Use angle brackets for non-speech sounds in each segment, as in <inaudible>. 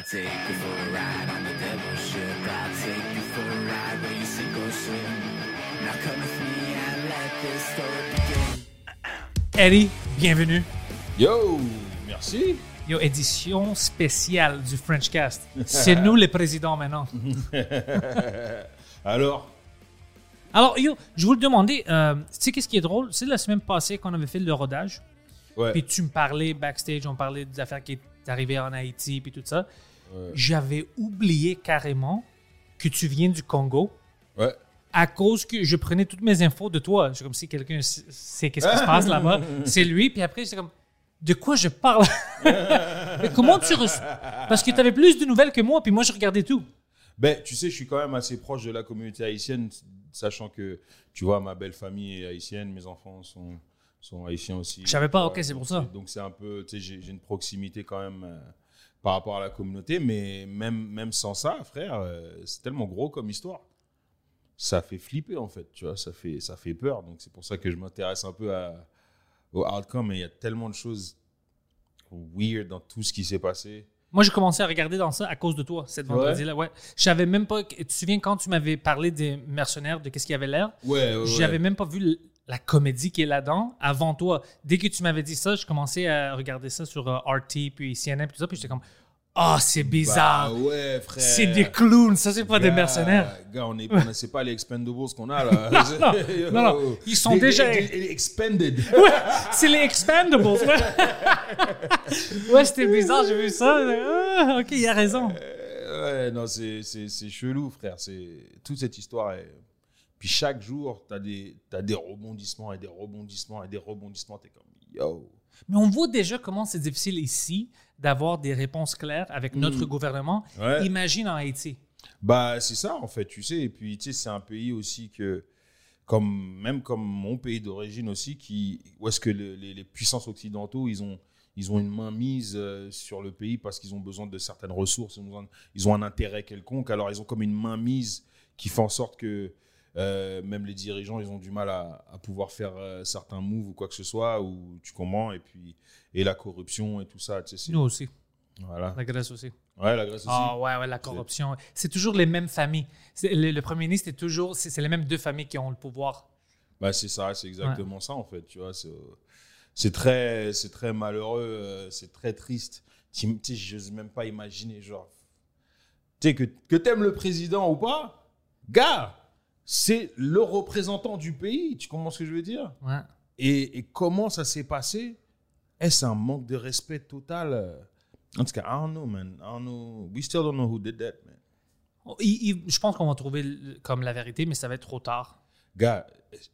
I take you for a ride on the devil's ship. I'll take you for a ride where you sink or swim. Now come with me and let this story begin. Eddie, bienvenue. Yo, merci. Yo, édition spéciale du French Cast. C'est nous les présidents maintenant. <laughs> Alors, Alors, yo, je vous le demandais, euh, tu sais qu'est-ce qui est drôle? C'est la semaine passée qu'on avait fait le rodage. ouais, Puis tu me parlais backstage, on parlait des affaires qui est arrivées en Haïti, puis tout ça. J'avais oublié carrément que tu viens du Congo ouais. à cause que je prenais toutes mes infos de toi. C'est comme si quelqu'un sait qu'est-ce qui se passe là-bas. <laughs> C'est lui, puis après, c'est comme, de quoi je parle? <laughs> Mais comment tu reçois? Parce que tu avais plus de nouvelles que moi, puis moi, je regardais tout. Ben, tu sais, je suis quand même assez proche de la communauté haïtienne, sachant que, tu vois, ma belle famille est haïtienne, mes enfants sont, sont haïtiens aussi. Je savais pas, ok, c'est pour ça. Donc, c'est un peu, tu sais, j'ai j'ai une proximité quand même euh, par rapport à la communauté, mais même, même sans ça, frère, euh, c'est tellement gros comme histoire. Ça fait flipper, en fait, tu vois, ça fait, ça fait peur. Donc, c'est pour ça que je m'intéresse un peu à, au outcome, mais il y a tellement de choses weird dans tout ce qui s'est passé. Moi, j'ai commencé à regarder dans ça à cause de toi, cette vendredi-là. Ouais. Je savais même pas. Tu te souviens quand tu m'avais parlé des mercenaires, de qu'est-ce qu'il y avait l'air? Ouais, ouais, J'avais ouais. même pas vu la comédie qui est là-dedans avant toi. Dès que tu m'avais dit ça, je commençais à regarder ça sur euh, RT, puis CNN, puis tout ça, puis j'étais comme, ah, c'est bizarre. Bah ouais, frère. c'est des clowns, ça, c'est pas des mercenaires. Gars, on est, on est- c'est pas les expendables qu'on a là. <laughs> non, <laughs> non, non. Ils sont déjà- les- les expanded. <laughs> C'est les Expendables, ouais. ouais, c'était bizarre, j'ai vu ça. Ah, ok, il a raison. Euh, ouais, non, c'est, chelou, frère. Toute cette histoire est. Puis chaque jour, t'as des, t'as des rebondissements et des rebondissements et des rebondissements. T'es comme, yo. Mais on voit déjà comment c'est difficile ici d'avoir des réponses claires avec notre gouvernement. Ouais. Imagine en Haïti. Bah, c'est ça, en fait, tu sais. Et puis, tu sais, c'est un pays aussi que, comme, même comme mon pays d'origine aussi, qui, où est-ce que le- les, les puissances occidentaux, ils ont, ils ont une main mise euh, sur le pays parce qu'ils ont besoin de certaines ressources, ils ont, ils ont un intérêt quelconque. Alors, ils ont comme une main mise qui fait en sorte que euh, même les dirigeants, ils ont du mal à, à pouvoir faire euh, certains moves ou quoi que ce soit, ou tu comprends, et puis, et la corruption et tout ça, tu sais. Nous aussi. Voilà. La Grèce aussi. Ouais, la Grèce aussi. Ah ouais, ouais, la corruption. C'est toujours les mêmes familles. Le, le premier ministre, c'est toujours, c'est les mêmes deux familles qui ont le pouvoir. Bah, c'est ça, c'est exactement ça en fait, tu vois. C'est, très, c'est très malheureux, euh, c'est très triste. Tu sais, j'ose même pas imaginer, genre, tu sais, que, que t'aimes le président ou pas, gars, c'est le représentant du pays, tu comprends ce que je veux dire? Ouais. et, et comment ça s'est passé? Est-ce un manque de respect total? En tout cas, I don't know, man. I don't know. We still don't know who did that, man. Oh, il- il- je pense qu'on va trouver comme la vérité, mais ça va être trop tard. Gars,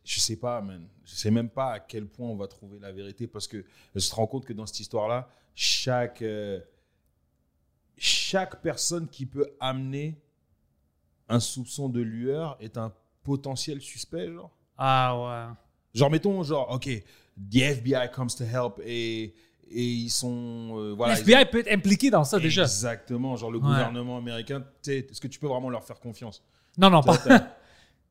je sais pas, man. Je sais même pas à quel point on va trouver la vérité parce que je te rends compte que dans cette histoire-là, chaque, euh, chaque personne qui peut amener un soupçon de lueur est un potentiel suspect, genre. Ah ouais. Genre, mettons, genre, OK, the FBI comes to help et, et ils sont. euh, voilà, L'FBI ils- peut être impliqué dans ça déjà. Exactement. Genre, le Ouais. gouvernement américain, est-ce que tu peux vraiment leur faire confiance? Non, non, pas. <laughs>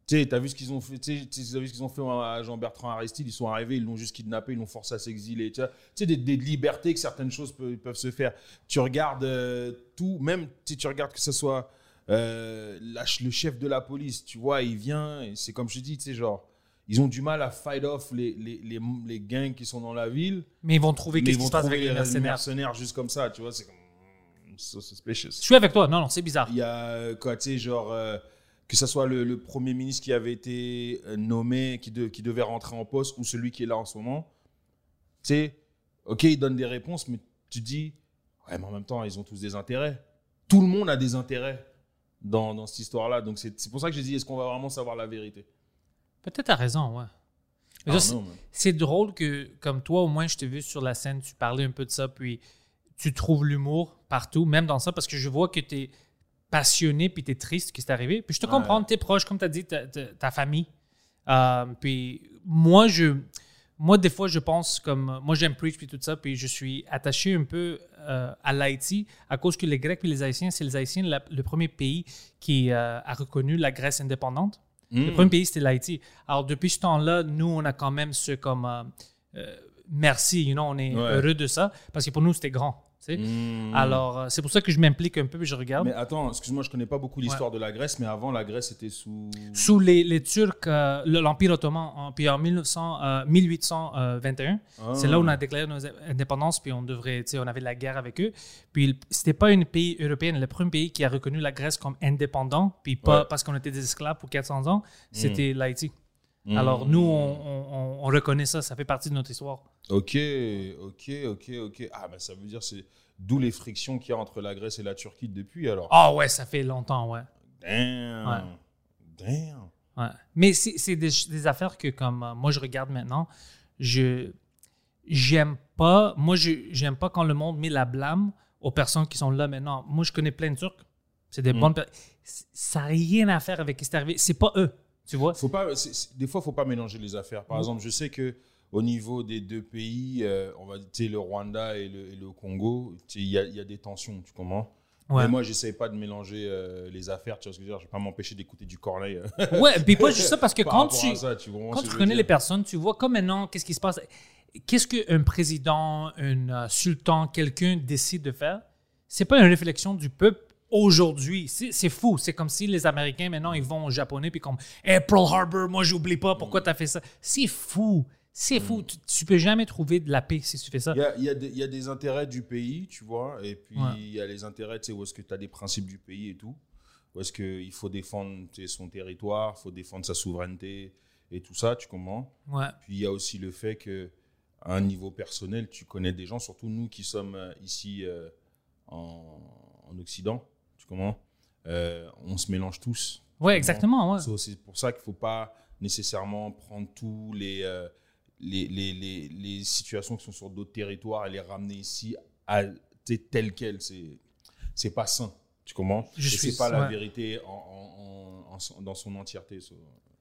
Tu sais, t'as vu ce qu'ils ont fait, tu sais, vu ce qu'ils ont fait à Jean-Bertrand Aristide, ils sont arrivés, ils l'ont juste kidnappé, ils l'ont forcé à s'exiler. Tu sais, des, des libertés que certaines choses peuvent, peuvent se faire. Tu regardes euh, tout, même si tu regardes que ce soit euh, le chef de la police, tu vois, il vient, c'est comme je te dis, tu sais, genre, ils ont du mal à fight off les, les, les, les gangs qui sont dans la ville, Mais ils vont trouver qu'est-ce qui se passe avec les mercenaires. mercenaires juste comme ça, tu vois, c'est comme mm, so suspicious. Je suis avec toi. Non, non, c'est bizarre. Il y a euh, quoi, tu sais, genre, euh, que ce soit le, le Premier ministre qui avait été nommé, qui, de- qui devait rentrer en poste, ou celui qui est là en ce moment, tu sais, ok, il donne des réponses, mais tu dis, ouais, mais en même temps, ils ont tous des intérêts. Tout le monde a des intérêts dans, dans cette histoire-là. Donc, c'est c'est pour ça que j'ai dit, est-ce qu'on va vraiment savoir la vérité? Peut-être t'as raison, ouais. Ah c'est- drôle que, comme toi, au moins, je t'ai vu sur la scène, tu parlais un peu de ça, puis tu trouves l'humour partout, même dans ça, parce que je vois que tu es passionné, puis tu es triste que c'est arrivé. Puis je te comprends, tu es proche, comme tu as dit, ta famille. Euh, puis moi, je, moi, des fois, je pense comme. Moi, j'aime preach, puis tout ça, puis je suis attaché un peu euh, à l'Haïti à cause que les Grecs et les Haïtiens, c'est les Haïtiens la- le premier pays qui euh, a reconnu la Grèce indépendante. Le premier pays, c'était l'Haïti. Alors, depuis ce temps-là, nous, on a quand même ce comme. euh, euh, merci, you know, on est Ouais. heureux de ça, parce que pour nous, c'était grand. Tu sais. Mm. Alors, euh, c'est pour ça que je m'implique un peu, puis je regarde. Mais attends, excuse-moi, je connais pas beaucoup l'histoire de la Grèce, mais avant, la Grèce était sous. Sous les, les Turcs, euh, le- l'Empire ottoman, en- puis en 1900, euh, 1821, c'est là où on a déclaré nos indépendances, puis on devrait, tu sais, on avait la guerre avec eux. Puis c'était pas un pays européen, le premier pays qui a reconnu la Grèce comme indépendant, puis pas Ouais. parce qu'on était des esclaves pour 400 ans, c'était l'Haïti. Mm. Alors nous, on, on- on- on reconnaît ça, ça fait partie de notre histoire. Ok, ok, ok, ok. Ah, ben ça veut dire c'est d'où les frictions qu'il y a entre la Grèce et la Turquie depuis alors. Ah ouais, ça fait longtemps, ouais. Damn. Damn. Ouais. Mais c'est des, des affaires que, comme euh, moi, je regarde maintenant, je j'aime pas. Moi, je j'aime pas quand le monde met la blâme aux personnes qui sont là maintenant. Moi, je connais plein de Turcs. C'est des bonnes personnes. Ça n'a rien à faire avec ce qui est arrivé. C'est pas eux. Tu vois? Faut pas, des fois, faut pas mélanger les affaires. Par exemple, je sais que au niveau des deux pays, euh, on va dire le Rwanda et le, et le Congo, il y a, il y a des tensions, tu comprends? Ouais. Mais moi, j'essaie pas de mélanger euh, les affaires. Tu vois ce que je veux dire? Je vais pas m'empêcher d'écouter du Corneille. euh, <laughs> Ouais, puis pas juste ça, parce que par quand tu, ça, quand tu connais les personnes, tu vois comme maintenant, qu'est-ce qui se passe? Qu'est-ce qu'un président, un euh, sultan, quelqu'un décide de faire? C'est pas une réflexion du peuple aujourd'hui. C'est fou. C'est comme si les Américains, maintenant, ils vont au Japonais, puis comme, hey, Pearl Harbor, moi, j'oublie pas, pourquoi t'as fait ça? C'est fou. C'est fou. Tu, tu peux jamais trouver de la paix si tu fais ça. Il y a, il y a des- il y a des intérêts du pays, tu vois, et puis Ouais. il y a les intérêts, tu sais, où est-ce que tu as des principes du pays et tout, où est-ce qu'il faut défendre tu son territoire, il faut défendre sa souveraineté et tout ça, tu comprends? Ouais. Puis il y a aussi le fait que à un niveau personnel, tu connais des gens, surtout nous qui sommes euh, ici euh, en, en Occident, tu comprends Euh, On se mélange tous. Ouais, exactement. Ouais. comprends So, c'est pour ça qu'il ne faut pas nécessairement prendre tous les, euh, les, les, les, les situations qui sont sur d'autres territoires et les ramener ici à, telles quelles. C'est c'est pas sain, tu comprends? Je Et suis- c'est pas la vérité en, en- en- en- dans son entièreté. so,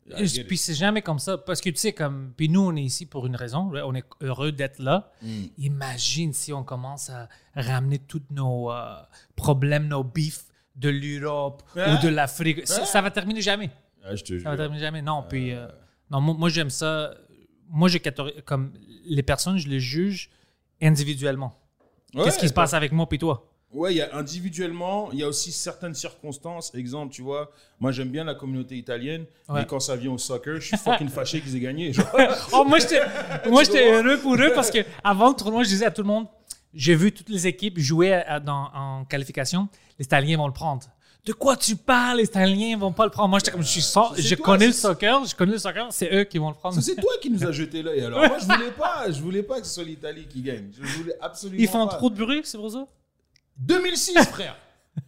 Et. Puis c'est jamais comme ça. Parce que tu sais, comme. Puis nous, on est ici pour une raison. On est heureux d'être là. Mm. Imagine si on commence à ramener tous nos euh, problèmes, nos bifs de l'Europe Hein? ou de l'Afrique. Ça, ça va terminer jamais. Ah, je te Ça va terminer jamais. Non, puis. euh, non, moi, moi, j'aime ça. Moi, comme les personnes, je les juge individuellement. Qu'est-ce qui se passe avec moi puis toi? Ouais, il y a individuellement, il y a aussi certaines circonstances. Exemple, tu vois, moi j'aime bien la communauté italienne, Ouais. mais quand ça vient au soccer, je suis fucking <laughs> fâché qu'ils aient gagné. <laughs> genre. Oh, moi, j'étais, moi, j'étais heureux pour eux parce que avant le tournoi, je disais à tout le monde, j'ai vu toutes les équipes jouer à- dans- en qualification. Les Italiens vont le prendre. De quoi tu parles? Les Italiens vont pas le prendre. Moi, j'étais comme, je suis sans- je toi, connais le soccer, je connais le soccer, c'est eux qui vont le prendre. C'est toi qui nous as <laughs> jeté l'œil. Alors moi, je voulais pas, je voulais pas que ce soit l'Italie qui gagne. Je voulais absolument Ils font pas. trop de bruit, c'est pour ça? 2006, frère.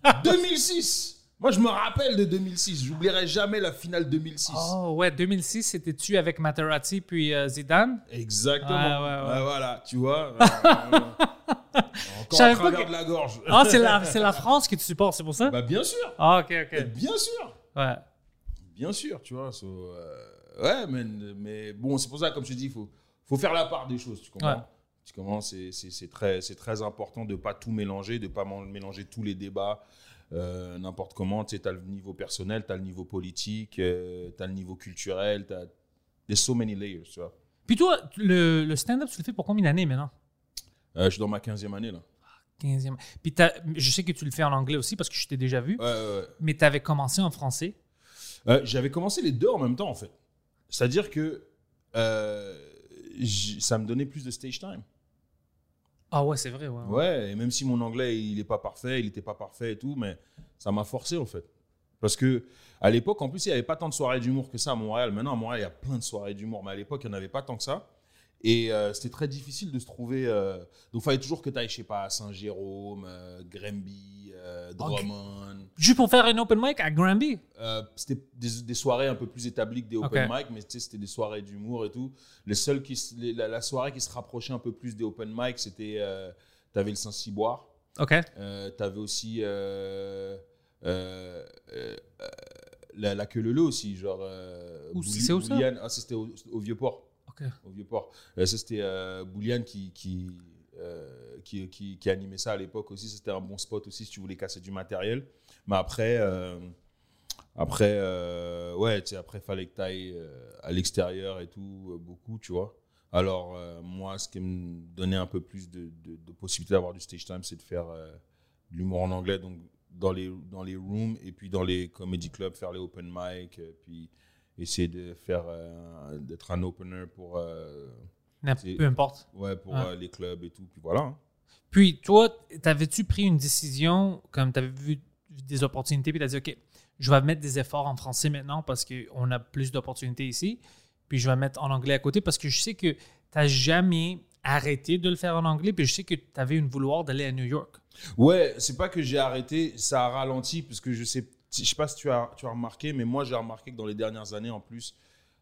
<laughs> 2006. Moi, je me rappelle de 2006. J'oublierai jamais la finale 2006. Oh, ouais, 2006, c'était-tu avec Materazzi puis euh, Zidane? Exactement. Ouais, ouais, voilà, tu vois. <laughs> euh, Encore à travers que- de la gorge. Ah, c'est la, France que tu supportes, c'est pour ça? Bah bien sûr. Ah, ok, ok. Bien sûr. Ouais. Bien sûr, tu vois. so, euh, ouais, mais, mais bon, c'est pour ça, comme je te dis, il faut, faut faire la part des choses, tu comprends? Ouais. Tu comprends? C'est très, très important de ne pas tout mélanger, de ne pas mélanger tous les débats euh, n'importe comment. Tu sais, as le niveau personnel, tu as le niveau politique, tu as le niveau culturel, tu as... There's so many layers, tu vois. Puis toi, le, le stand-up, tu le fais pour combien d'années maintenant? Euh, je suis dans ma 15e année, là. 15e. Puis t'as- je sais que tu le fais en anglais aussi parce que je t'ai déjà vu, mais tu avais commencé en français? Euh, J'avais commencé les deux en même temps, en fait. C'est-à-dire que euh, ça me donnait plus de stage time. Ah ouais, c'est vrai, ouais. ouais. Et même si mon anglais, il n'est pas parfait, il n'était pas parfait et tout, mais ça m'a forcé, en fait. Parce que à l'époque, en plus, il n'y avait pas tant de soirées d'humour que ça à Montréal. Maintenant, à Montréal, il y a plein de soirées d'humour, mais à l'époque, il n'y en avait pas tant que ça. Et euh, c'était très difficile de se trouver. euh, donc, il fallait toujours que tu ailles, je sais pas, à Saint-Jérôme, euh, Granby, Drummond. Juste pour faire un open mic à Granby? C'était des, des soirées un peu plus établies que des open mic, mais tu sais, c'était des soirées d'humour et tout. Les seuls qui, les- la, la soirée qui se rapprochait un peu plus des open mic, c'était. Euh, T'avais le Saint-Cyboire. OK. Euh, T'avais aussi. La, la queue leu aussi, genre. Où- c'est où ça. Ah, ça, c'était au, au Vieux-Port. Au Vieux-Port. Euh, ça, c'était euh, Bouliane qui. euh, qui, qui, qui animait ça à l'époque aussi, c'était un bon spot aussi si tu voulais casser du matériel. Mais après, après, ouais, tu après, fallait que tu ailles à l'extérieur et tout, beaucoup, tu vois. Alors, moi, ce qui me donnait un peu plus de, de, de possibilités d'avoir du stage time, c'est de faire de l'humour en anglais, donc dans les, dans les rooms et puis dans les comedy clubs, faire les open mic, puis essayer de faire, euh, d'être un opener pour, euh, Peu importe. ouais, pour Ouais. euh, les clubs et tout, puis voilà. hein. Puis toi, t'avais-tu pris une décision, comme t'avais vu des opportunités, puis t'as dit, OK, je vais mettre des efforts en français maintenant parce qu'on a plus d'opportunités ici, puis je vais mettre en anglais à côté parce que je sais que t'as jamais arrêté de le faire en anglais, puis je sais que t'avais une vouloir d'aller à New York. Ouais, c'est pas que j'ai arrêté, ça a ralenti parce que je sais, je sais pas si tu as, tu as remarqué, mais moi j'ai remarqué que dans les dernières années, en plus,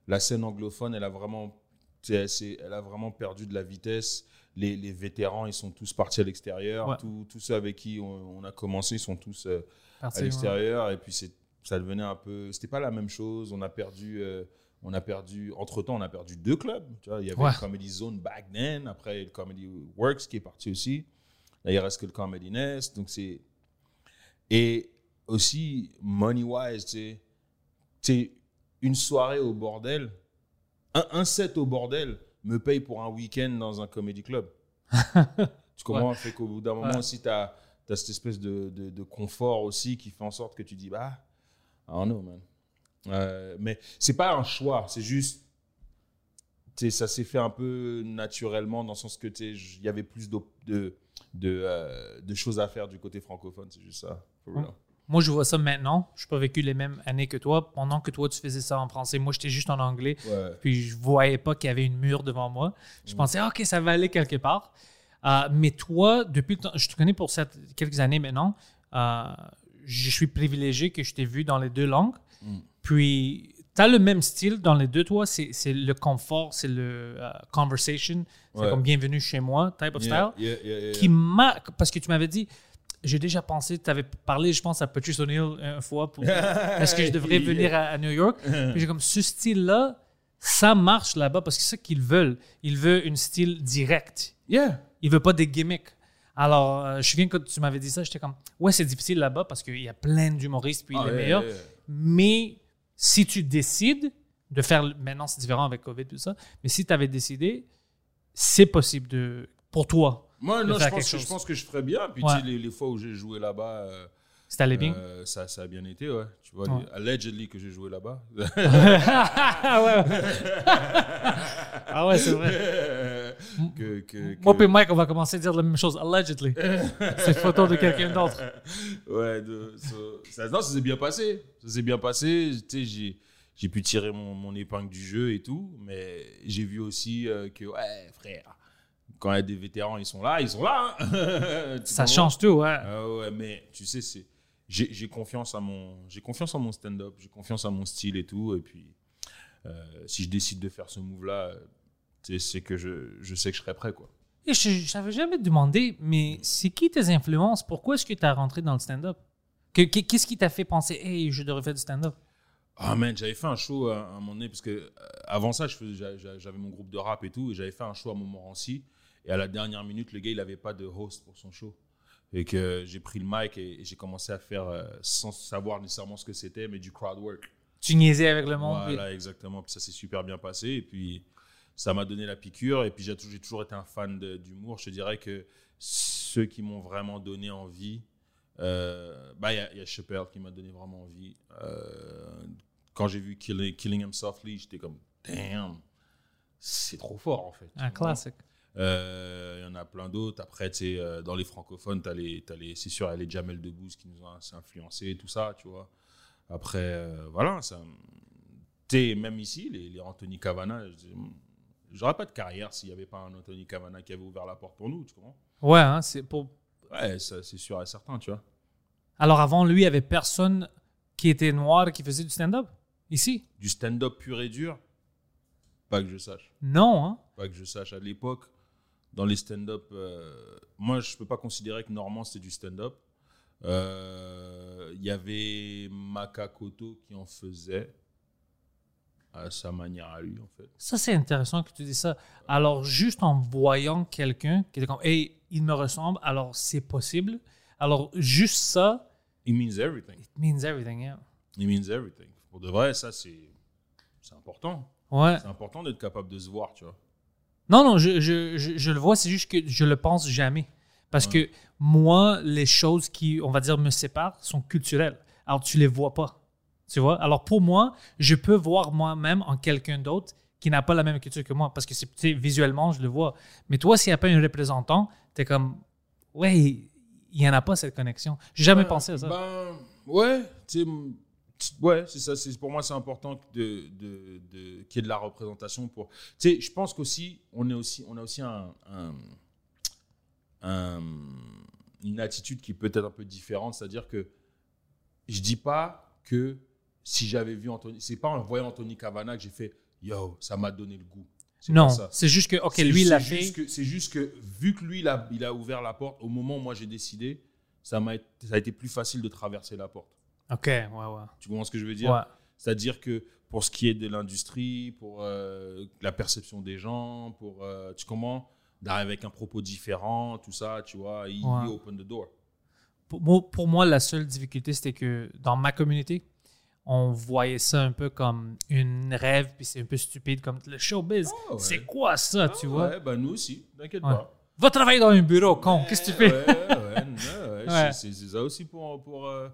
la scène anglophone, elle a vraiment, elle a vraiment perdu de la vitesse. Les, les vétérans, ils sont tous partis à l'extérieur. Ouais. Tous, ceux avec qui on, on a commencé, ils sont tous euh, Parti, à ouais. l'extérieur. Et puis ça devenait un peu, c'était pas la même chose. On a perdu. euh, on a perdu, entre-temps, on a perdu deux clubs. Tu vois, il y avait Ouais. le Comedy Zone back then, après le Comedy Works qui est parti aussi. Là, il reste que le Comedy Nest. Donc, c'est. Et aussi, money-wise, tu sais, une soirée au bordel, un, un set au bordel me paye pour un week-end dans un comedy club. <laughs> tu comprends? Fait qu'au bout d'un moment Ouais. aussi, tu as, cette espèce de, de- de confort aussi qui fait en sorte que tu dis, bah, I don't know, man. Euh, mais c'est pas un choix, c'est juste. ça s'est fait un peu naturellement dans le sens que il y avait plus de, de, euh, de choses à faire du côté francophone, c'est juste ça. for real. Moi, je vois ça maintenant. Je n'ai pas vécu les mêmes années que toi. Pendant que toi, tu faisais ça en français, moi, j'étais juste en anglais. Ouais. Puis je voyais pas qu'il y avait une mur devant moi. Je pensais, Ah, OK, ça va aller quelque part. Euh, mais toi, depuis le temps, je te connais pour cette- quelques années maintenant. euh, je suis privilégié que je t'ai vu dans les deux langues. Puis, tu as le même style dans les deux, toi. C'est le confort, c'est le euh, conversation. C'est Ouais. comme bienvenue chez moi, type of Yeah, style. yeah, yeah, yeah, Qui m'a. Parce que tu m'avais dit. J'ai déjà pensé, tu avais parlé, je pense, à Patrice O'Neill une fois pour <laughs> est-ce que je devrais venir à, à New York? <laughs> J'ai comme ce style-là, ça marche là-bas parce que c'est ça qu'ils veulent. Ils veulent un style direct. Yeah. Ils veulent pas des gimmicks. Alors, euh, je me souviens quand tu m'avais dit ça, j'étais comme, ouais, c'est difficile là-bas parce qu'il y a plein d'humoristes, puis Ah, les yeah, meilleurs. yeah, yeah. Mais si tu décides de faire, maintenant c'est différent avec COVID et tout ça, mais si tu avais décidé, c'est possible de, pour toi. Moi, non, je pense, que, je pense que je ferais bien. Puis, Ouais. tu sais, les, les fois où j'ai joué là-bas, euh, allé bien? euh, ça, ça a bien été, ouais. Tu vois, Ouais. allegedly que j'ai joué là-bas. <laughs> ah ouais, c'est vrai. <laughs> que, que, Moi et Mike, on va commencer à dire la même chose, allegedly. c'est une photo de quelqu'un d'autre. <laughs> Ouais, de- so- ça, non, ça s'est bien passé. Ça s'est bien passé. Tu sais, j'ai, j'ai pu tirer mon, mon épingle du jeu et tout. Mais j'ai vu aussi euh, que, ouais, frère, quand il y a des vétérans, ils sont là, ils sont là. hein. <laughs> Ça change tout, ouais. Ah ouais, mais tu sais, c'est, j'ai, confiance à mon, j'ai confiance en mon stand-up, j'ai confiance à mon style et tout. Et puis, euh, si je décide de faire ce move-là, c'est que je, je sais que je serai prêt, quoi. Et je t'avais jamais demandé, mais c'est qui tes influences? Pourquoi est-ce que tu as rentré dans le stand-up? Que- que- Qu'est-ce qui t'a fait penser, hey, je devrais faire du stand-up? Ah man, j'avais fait un show à, un moment donné, parce que euh, avant ça, j'avais mon groupe de rap et tout, et j'avais fait un show à Montmorency. Et à la dernière minute, le gars, il n'avait pas de host pour son show. Et que j'ai pris le mic et, et j'ai commencé à faire, euh, sans savoir nécessairement ce que c'était, mais du crowd work. Tu niaisais avec le monde. Voilà, exactement. Puis ça s'est super bien passé. Et puis, ça m'a donné la piqûre. Et puis, j'ai tou- j'ai toujours été un fan d'humour. Je te dirais que ceux qui m'ont vraiment donné envie, euh, bah, il y, a- il y a Chappelle qui m'a donné vraiment envie. Euh, quand j'ai vu Killing, Killing Him Softly, j'étais comme, damn, c'est trop fort en fait. Un classique. Euh, Il y en a plein d'autres. Après, tu sais, euh, dans les francophones, t'as les, t'as les, c'est sûr, il y a les Jamel Debbouze qui nous ont assez influencés, tout ça, tu vois. Après, euh, voilà, ça, sais, même ici, les, les Anthony Cavana, j'aurais pas de carrière s'il n'y avait pas un Anthony Cavana qui avait ouvert la porte pour nous, tu comprends? Ouais, hein, c'est pour. Ouais, ça, c'est sûr et certain, tu vois. Alors avant lui, il y avait personne qui était noir qui faisait du stand-up ici? Du stand-up pur et dur, pas que je sache. Non, hein. Pas que je sache. À l'époque, dans les stand-up, euh, moi, je peux pas considérer que Normand, c'était du stand-up. Euh, Il y avait Makakoto qui en faisait à sa manière à lui, en fait. Ça, c'est intéressant que tu dis ça. Alors, juste en voyant quelqu'un qui était comme, hey, il me ressemble, alors c'est possible. Alors, juste ça, It means everything. it means everything, yeah. It means everything. Pour de vrai, ça, c'est c'est important. Ouais. C'est important d'être capable de se voir, tu vois. Non, non, je, je, je, je le vois, c'est juste que je le pense jamais. Parce que moi, les choses qui, on va dire, me séparent sont culturelles. Alors, tu les vois pas. Tu vois? Alors, pour moi, je peux voir moi-même en quelqu'un d'autre qui n'a pas la même culture que moi. Parce que c'est, tu sais, visuellement, je le vois. Mais toi, s'il n'y a pas un représentant, tu es comme, ouais, il n'y en a pas cette connexion. J'ai jamais pensé à ça. Ben, ouais, tu ouais, c'est ça. c'est- Pour moi, c'est important de, de, de- qu'il y ait de la représentation. Pour, tu sais, je pense qu'aussi, on, est aussi, on a aussi un, un- un- une attitude qui peut être un peu différente. C'est-à-dire que je dis pas que si j'avais vu Anthony, c'est pas en voyant Anthony Cavana que j'ai fait yo, ça m'a donné le goût. Non, c'est juste que, OK, lui, il l'a fait. C'est juste que, vu que lui, il a, il a ouvert la porte, au moment où moi j'ai décidé, ça, m'a ça a été plus facile de traverser la porte. OK, ouais, ouais. Tu comprends ce que je veux dire? Ouais. C'est-à-dire que pour ce qui est de l'industrie, pour euh, la perception des gens, pour, euh, tu comprends? D'arriver avec un propos différent, tout ça, tu vois, il, Ouais. open the door. pour moi, pour moi, la seule difficulté, c'était que dans ma communauté, on voyait ça un peu comme une rêve, puis c'est un peu stupide, comme le showbiz. Ah ouais. C'est quoi ça, tu vois? Ouais, bah nous aussi, t'inquiète Ouais. pas. Va travailler dans un bureau, con. Qu'est-ce que tu fais? Ouais, ouais, <laughs> c'est- ça aussi pour, pour, euh,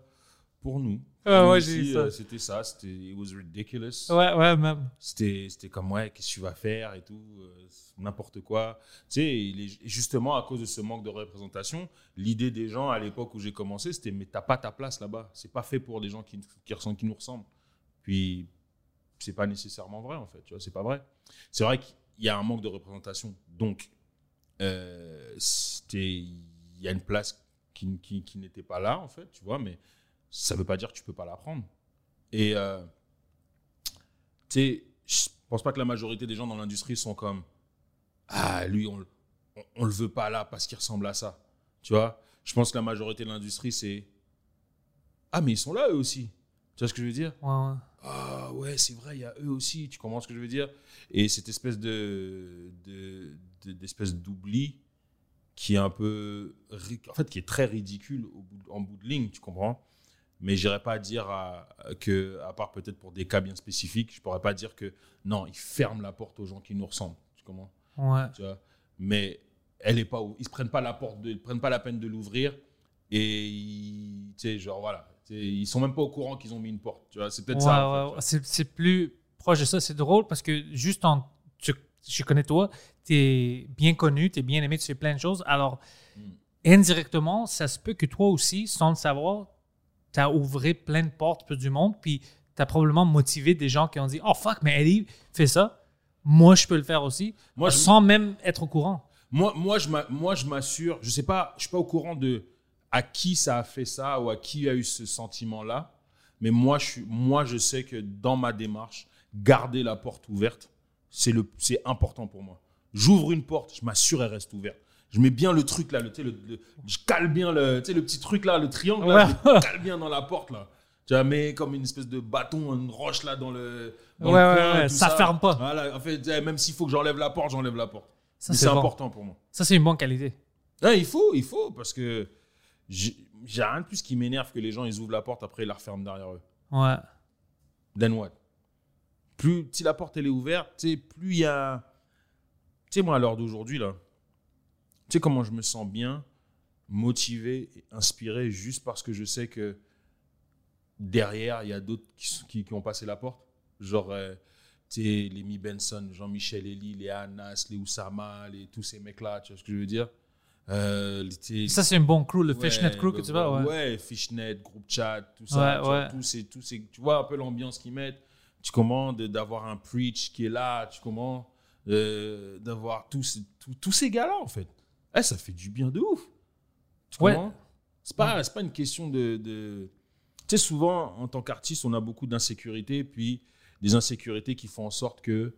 pour nous. Ouais, Nous ouais, j'ai aussi, vu ça. euh, C'était ça, c'était it was ridiculous. Ouais, ouais, même. C'était c'était comme, ouais, qu'est-ce que tu vas faire et tout, euh, n'importe quoi. Tu sais, il est- justement, à cause de ce manque de représentation, l'idée des gens à l'époque où j'ai commencé, c'était, mais t'as pas ta place là-bas. C'est pas fait pour des gens qui, qui, ressemblent, qui nous ressemblent. Puis, c'est pas nécessairement vrai, en fait. Tu vois, c'est pas vrai. C'est vrai qu'il y a un manque de représentation. Donc, euh, c'était, il y a une place qui, qui, qui n'était pas là, en fait, tu vois, mais ça veut pas dire que tu peux pas la prendre. Et, euh, tu sais, je pense pas que la majorité des gens dans l'industrie sont comme Ah, lui, on, on, on le veut pas là parce qu'il ressemble à ça. Tu vois? Je pense que la majorité de l'industrie, c'est Ah, mais ils sont là eux aussi. Tu vois ce que je veux dire? Ouais, ouais. Ah, ouais, c'est vrai, il y a eux aussi. Tu comprends ce que je veux dire? Et cette espèce de, de, de- d'espèce d'oubli qui est un peu. En fait, qui est très ridicule au bout- en bout de ligne, tu comprends? Mais j'irais pas dire à, que, à part peut-être pour des cas bien spécifiques, je pourrais pas dire que non, ils ferment la porte aux gens qui nous ressemblent. Tu comprends? Ouais. tu vois? Mais elle est pas, ils se prennent pas la porte, de, ils prennent pas la peine de l'ouvrir et ils, tu sais, genre voilà, tu sais, ils sont même pas au courant qu'ils ont mis une porte. Tu vois, c'est peut-être Ouais, ça. en fait. C'est, c'est plus proche de ça. C'est drôle parce que juste en. tu- je connais toi, tu es bien connu, tu es bien aimé, tu fais plein de choses. Alors, Mm. indirectement, ça se peut que toi aussi, sans le savoir, tu as ouvert plein de portes pour du monde, puis tu as probablement motivé des gens qui ont dit Oh fuck, mais Eddie fait ça. Moi, je peux le faire aussi, Moi, je- sans même être au courant. Moi, moi, je moi, je m'assure, je sais pas, je suis pas au courant de à qui ça a fait ça ou à qui a eu ce sentiment-là, mais moi, je suis, moi, je sais que dans ma démarche, garder la porte ouverte, c'est important pour moi. J'ouvre une porte, je m'assure elle reste ouverte. Je mets bien le truc là, le, je cale bien le, le petit truc là, le triangle là, Ouais. je le cale bien dans la porte là. Tu vois, mets comme une espèce de bâton, une roche là dans le, dans Ouais, le ouais, coin, ouais, tout ça ferme pas. Voilà, en fait, même s'il faut que j'enlève la porte, j'enlève la porte. Ça, Mais c'est bon. important pour moi. Ça, c'est une bonne qualité. Il faut, il faut, parce que j'ai rien de plus qui m'énerve que les gens, ils ouvrent la porte, après ils la referment derrière eux. Ouais. Then what? Plus, si la porte elle est ouverte, plus il y a. Tu sais, moi, à l'heure d'aujourd'hui, là, tu sais comment je me sens bien, motivé et inspiré juste parce que je sais que derrière, il y a d'autres qui, qui, qui ont passé la porte? Genre, euh, tu sais, les Mi Benson, Jean-Michel Elie, les Anas, les Oussama, les, tous ces mecs-là, tu vois ce que je veux dire? Euh, Ça, c'est un bon crew, le Ouais, Fishnet Crew que tu vois. Ouais. Ouais, Fishnet, groupe chat, tout ça. Ouais, tu, vois, tous ces- tous ces- tu vois un peu l'ambiance qu'ils mettent. Tu commandes d'avoir un preach qui est là, tu commandes euh, d'avoir tous, tous, tous ces gars-là, en fait. Eh, ça fait du bien de ouf. Tu Ouais. C'est pas, c'est pas une question de. de- Tu sais, souvent, en tant qu'artiste, on a beaucoup d'insécurités, puis des insécurités qui font en sorte que,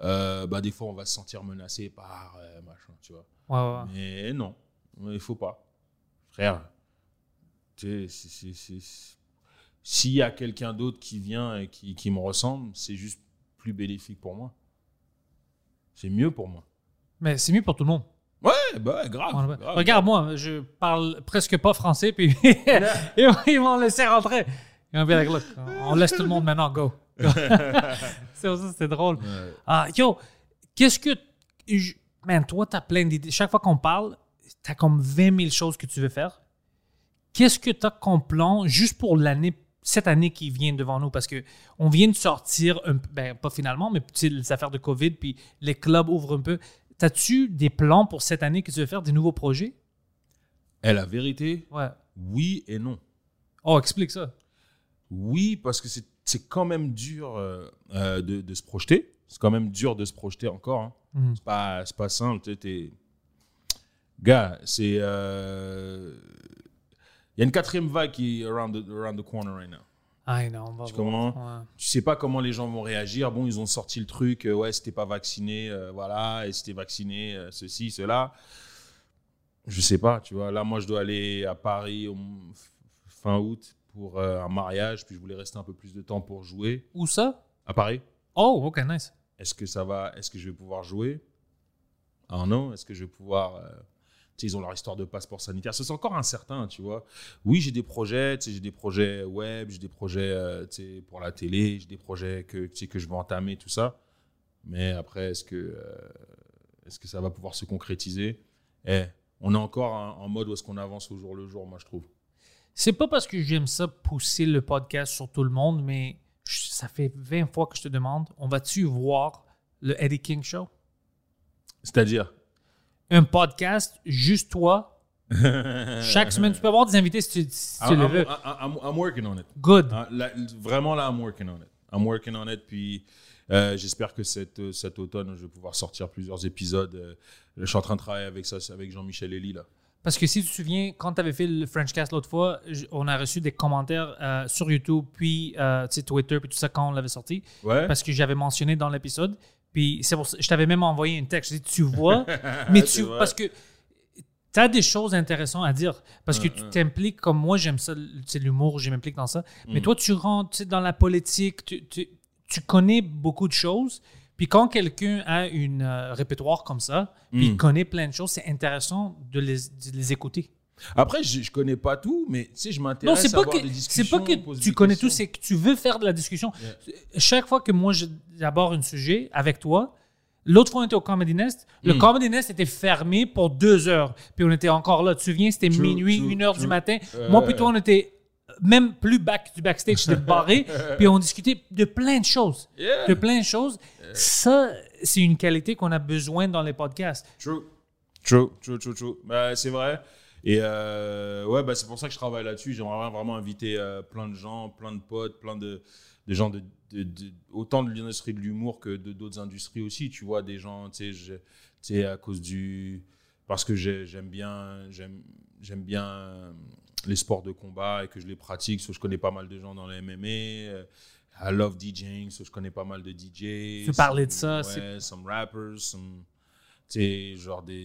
euh, bah, des fois, on va se sentir menacé par euh, machin, tu vois. Ouais, ouais. Mais non, il faut pas. Frère, tu sais, s'il y a quelqu'un d'autre qui vient et qui, qui me ressemble, c'est juste plus bénéfique pour moi. C'est mieux pour moi. Mais c'est mieux pour tout le monde. Ouais, bah grave. Ouais, ouais. grave. Regarde, moi, je parle presque pas français, puis <laughs> <laughs> ils vont laisser rentrer. <laughs> On laisse tout le monde maintenant, go. c'est drôle. Ouais. Ah, yo, qu'est-ce que. je- Man, toi, t'as plein d'idées. Chaque fois qu'on parle, t'as comme 20 000 choses que tu veux faire. Qu'est-ce que t'as comme plan juste pour l'année, cette année qui vient devant nous? Parce que on vient de sortir, un peu- ben, pas finalement, mais les affaires de COVID, puis les clubs ouvrent un peu. T'as-tu des plans pour cette année que tu veux faire, des nouveaux projets? Eh, la vérité, Ouais. oui et non. Oh, explique ça. Oui, parce que c'est quand même dur euh, euh, de, de se projeter. C'est quand même dur de se projeter encore. hein. Mhm. C'est pas, simple. Gars, c'est. euh, Il y a une quatrième vague qui est around the, around the corner right now. Ah non, on va Tu voir. comprends? Ouais. Tu sais pas comment les gens vont réagir. Bon, ils ont sorti le truc. euh, ouais, t'es pas vacciné, euh, voilà. Et t'es vacciné, euh, ceci, cela. Je sais pas, tu vois. Là, moi, je dois aller à Paris au fin août pour un mariage. Puis je voulais rester un peu plus de temps pour jouer. Où ça? À Paris. Oh, ok, nice. Est-ce que ça va Est-ce que je vais pouvoir jouer? Ah non. Est-ce que je vais pouvoir Tu sais, ils ont leur histoire de passeport sanitaire. C'est encore incertain, tu vois. Oui, j'ai des projets. Tu sais, j'ai des projets web, j'ai des projets euh, tu sais, pour la télé, j'ai des projets que tu sais, que je vais entamer, tout ça. Mais après, est-ce que euh, est-ce que ça va pouvoir se concrétiser? Eh, on est encore en, mode où est-ce qu'on avance au jour le jour, moi je trouve. C'est pas parce que j'aime ça pousser le podcast sur tout le monde, mais ça fait 20 fois que je te demande, on va-tu voir le Eddie King Show? C'est-à-dire? Un podcast, juste toi. <laughs> Chaque semaine, tu peux avoir des invités si tu, si tu I'm, le I'm- veux. I'm- I'm working on it. Good. Ah, là, vraiment là, I'm working on it. I'm working on it. Puis euh, j'espère que cet, cet automne, je vais pouvoir sortir plusieurs épisodes. Euh, je suis en train de travailler avec ça, avec Jean-Michel Elie là. Parce que si tu te souviens, quand tu avais fait le Frenchcast l'autre fois, on a reçu des commentaires euh, sur YouTube, puis euh, Twitter, puis tout ça quand on l'avait sorti. Ouais. Parce que j'avais mentionné dans l'épisode. Puis c'est pour ça, je t'avais même envoyé une texte. Je dis, tu vois, <laughs> mais C'est tu. vrai. Parce que tu as des choses intéressantes à dire. Parce que Hum, tu hum. t'impliques comme moi, j'aime ça, c'est l'humour, je m'implique dans ça. Mais Hum. toi, tu rentres dans la politique, tu, tu, tu connais beaucoup de choses. Puis quand quelqu'un a un euh, répertoire comme ça, puis il connaît plein de choses, c'est intéressant de les, de les écouter. Après, je, je connais pas tout, mais tu sais, je m'intéresse c'est à avoir que des c'est discussions. pas que tu connais tout, c'est que tu veux faire de la discussion. Chaque fois que moi j'aborde un sujet avec toi, l'autre fois on était au Comedy Nest, le Hmm. Comedy Nest était fermé pour deux heures, puis on était encore là. Tu te souviens, c'était minuit, true, une heure du matin. Euh, Moi puis toi, on était même plus back du backstage, c'était barré, <laughs> puis on discutait de plein de choses, Yeah. de plein de choses. Ça, c'est une qualité qu'on a besoin dans les podcasts. True. True, true, true, true. Bah, c'est vrai. Et euh, ouais, bah, c'est pour ça que je travaille là-dessus. J'aimerais vraiment inviter euh, plein de gens, plein de potes, plein de, de gens de, de- de- autant de l'industrie de l'humour que de d'autres industries aussi. Tu vois, des gens, tu sais, à cause du. Parce que j'ai- j'aime bien, j'aime, j'aime bien euh, les sports de combat et que je les pratique. So, je connais pas mal de gens dans les MMA. I love DJing, so je connais pas mal de DJ. Tu parler de ça, Ouais, some rappers, some tu sais, genre des